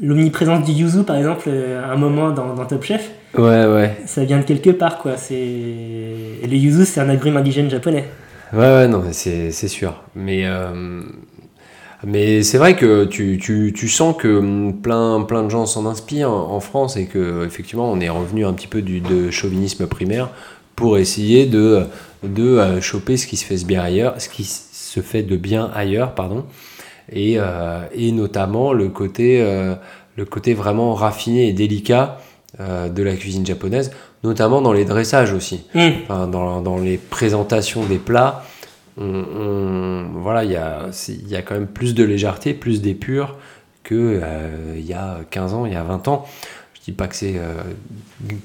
A: l'omniprésence du yuzu, par exemple, euh, à un moment dans, dans Top Chef,
B: Ouais, ouais.
A: ça vient de quelque part, quoi. C'est et le yuzu, c'est un agrume indigène japonais.
B: Ouais, ouais, non, c'est c'est sûr. Mais, euh, mais c'est vrai que tu, tu, tu sens que hum, plein, plein de gens s'en inspirent en France et que effectivement on est revenu un petit peu du de chauvinisme primaire pour essayer de, de euh, choper ce qui se fait bien ailleurs, ce qui se fait de bien ailleurs, pardon, et, euh, et notamment le côté, euh, le côté vraiment raffiné et délicat euh, de la cuisine japonaise, notamment dans les dressages aussi enfin, dans, dans les présentations des plats, on, on- voilà, il y y a quand même plus de légèreté, plus d'épure que euh, il y a 15 ans, il y a 20 ans. Je dis pas que c'est euh,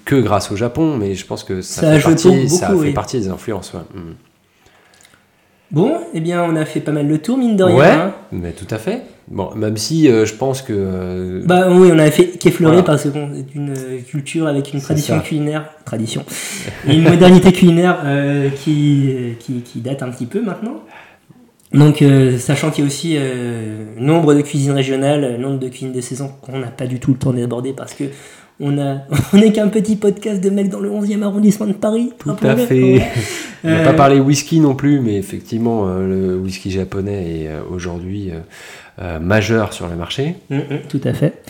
B: que grâce au Japon, mais je pense que ça, fait, partie,
A: beaucoup,
B: ça fait
A: oui.
B: partie des influences. Ouais, Mm.
A: Bon, eh bien, on a fait pas mal le tour, mine de rien.
B: Ouais,
A: hein.
B: mais tout à fait. Bon, même si euh, je pense que euh,
A: Bah oui, on a fait qu'effleurer
B: Voilà.
A: parce que bon, c'est une euh, culture avec une tradition
B: ça.
A: culinaire, tradition, et (laughs) une modernité culinaire euh, qui, qui, qui date un petit peu maintenant. Donc, euh, sachant qu'il y a aussi euh, nombre de cuisines régionales, nombre de cuisines de saison qu'on n'a pas du tout le temps d'aborder parce que on a, (laughs) on n'est qu'un petit podcast de mecs dans le 11e arrondissement de Paris.
B: Tout à
A: rappelons-le.
B: fait. (laughs) On n'a
A: Euh,
B: pas parlé whisky non plus, mais effectivement, euh, le whisky japonais est euh, aujourd'hui euh, euh, majeur sur le marché.
A: Mm, mm, tout à fait.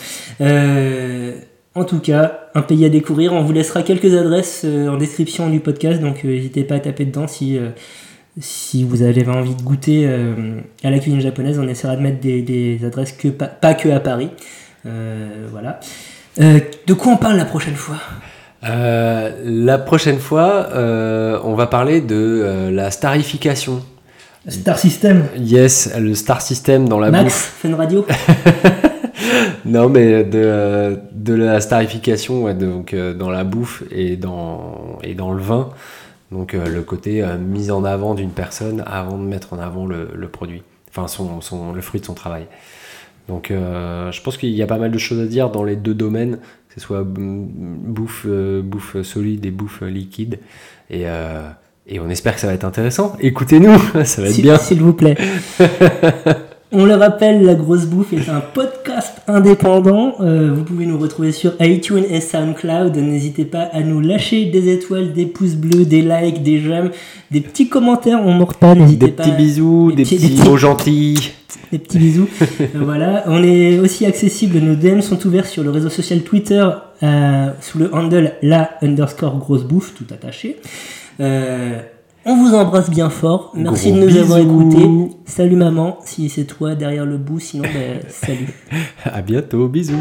A: Euh, en tout cas, un pays à découvrir. On vous laissera quelques adresses euh, en description du podcast, donc euh, n'hésitez pas à taper dedans si, euh, si vous avez envie de goûter euh, à la cuisine japonaise. On essaiera de mettre des, des adresses que, pas, pas que à Paris. Euh, voilà. Euh, de quoi on parle la prochaine fois?
B: Euh, la prochaine fois, euh, on va parler de euh, la starification.
A: Star System
B: Yes, le star system dans la
A: Max,
B: bouffe.
A: Fun Radio (laughs)
B: Non, mais de, de la starification ouais, donc, dans la bouffe et dans, et dans le vin. Donc le côté mise en avant d'une personne avant de mettre en avant le, le produit. Enfin, son, son, le fruit de son travail. Donc je pense qu'il y a pas mal de choses à dire dans les deux domaines, ce soit bouffe, euh, bouffe solide et bouffe liquide. Et, euh, et on espère que ça va être intéressant. Écoutez-nous, (laughs) ça va être bien.
A: S'il vous plaît. (laughs) On le rappelle, La Grosse Bouffe est un podcast indépendant. Euh, vous pouvez nous retrouver sur iTunes et SoundCloud. N'hésitez pas à nous lâcher des étoiles, des pouces bleus, des likes, des j'aime, des petits commentaires. On mord pas, n'hésitez pas.
B: petits bisous, des,
A: petits-
B: petits,
A: des petits-
B: mots gentils.
A: Des petits bisous. Euh, voilà. On est aussi accessible. Nos DM sont ouverts sur le réseau social Twitter euh, sous le handle la underscore grosse bouffe, tout attaché. Euh, on vous embrasse bien fort. Merci
B: Gros
A: de nous avoir écoutés. Salut maman, si c'est toi derrière le bout. Sinon, ben, salut. (laughs)
B: À bientôt, bisous.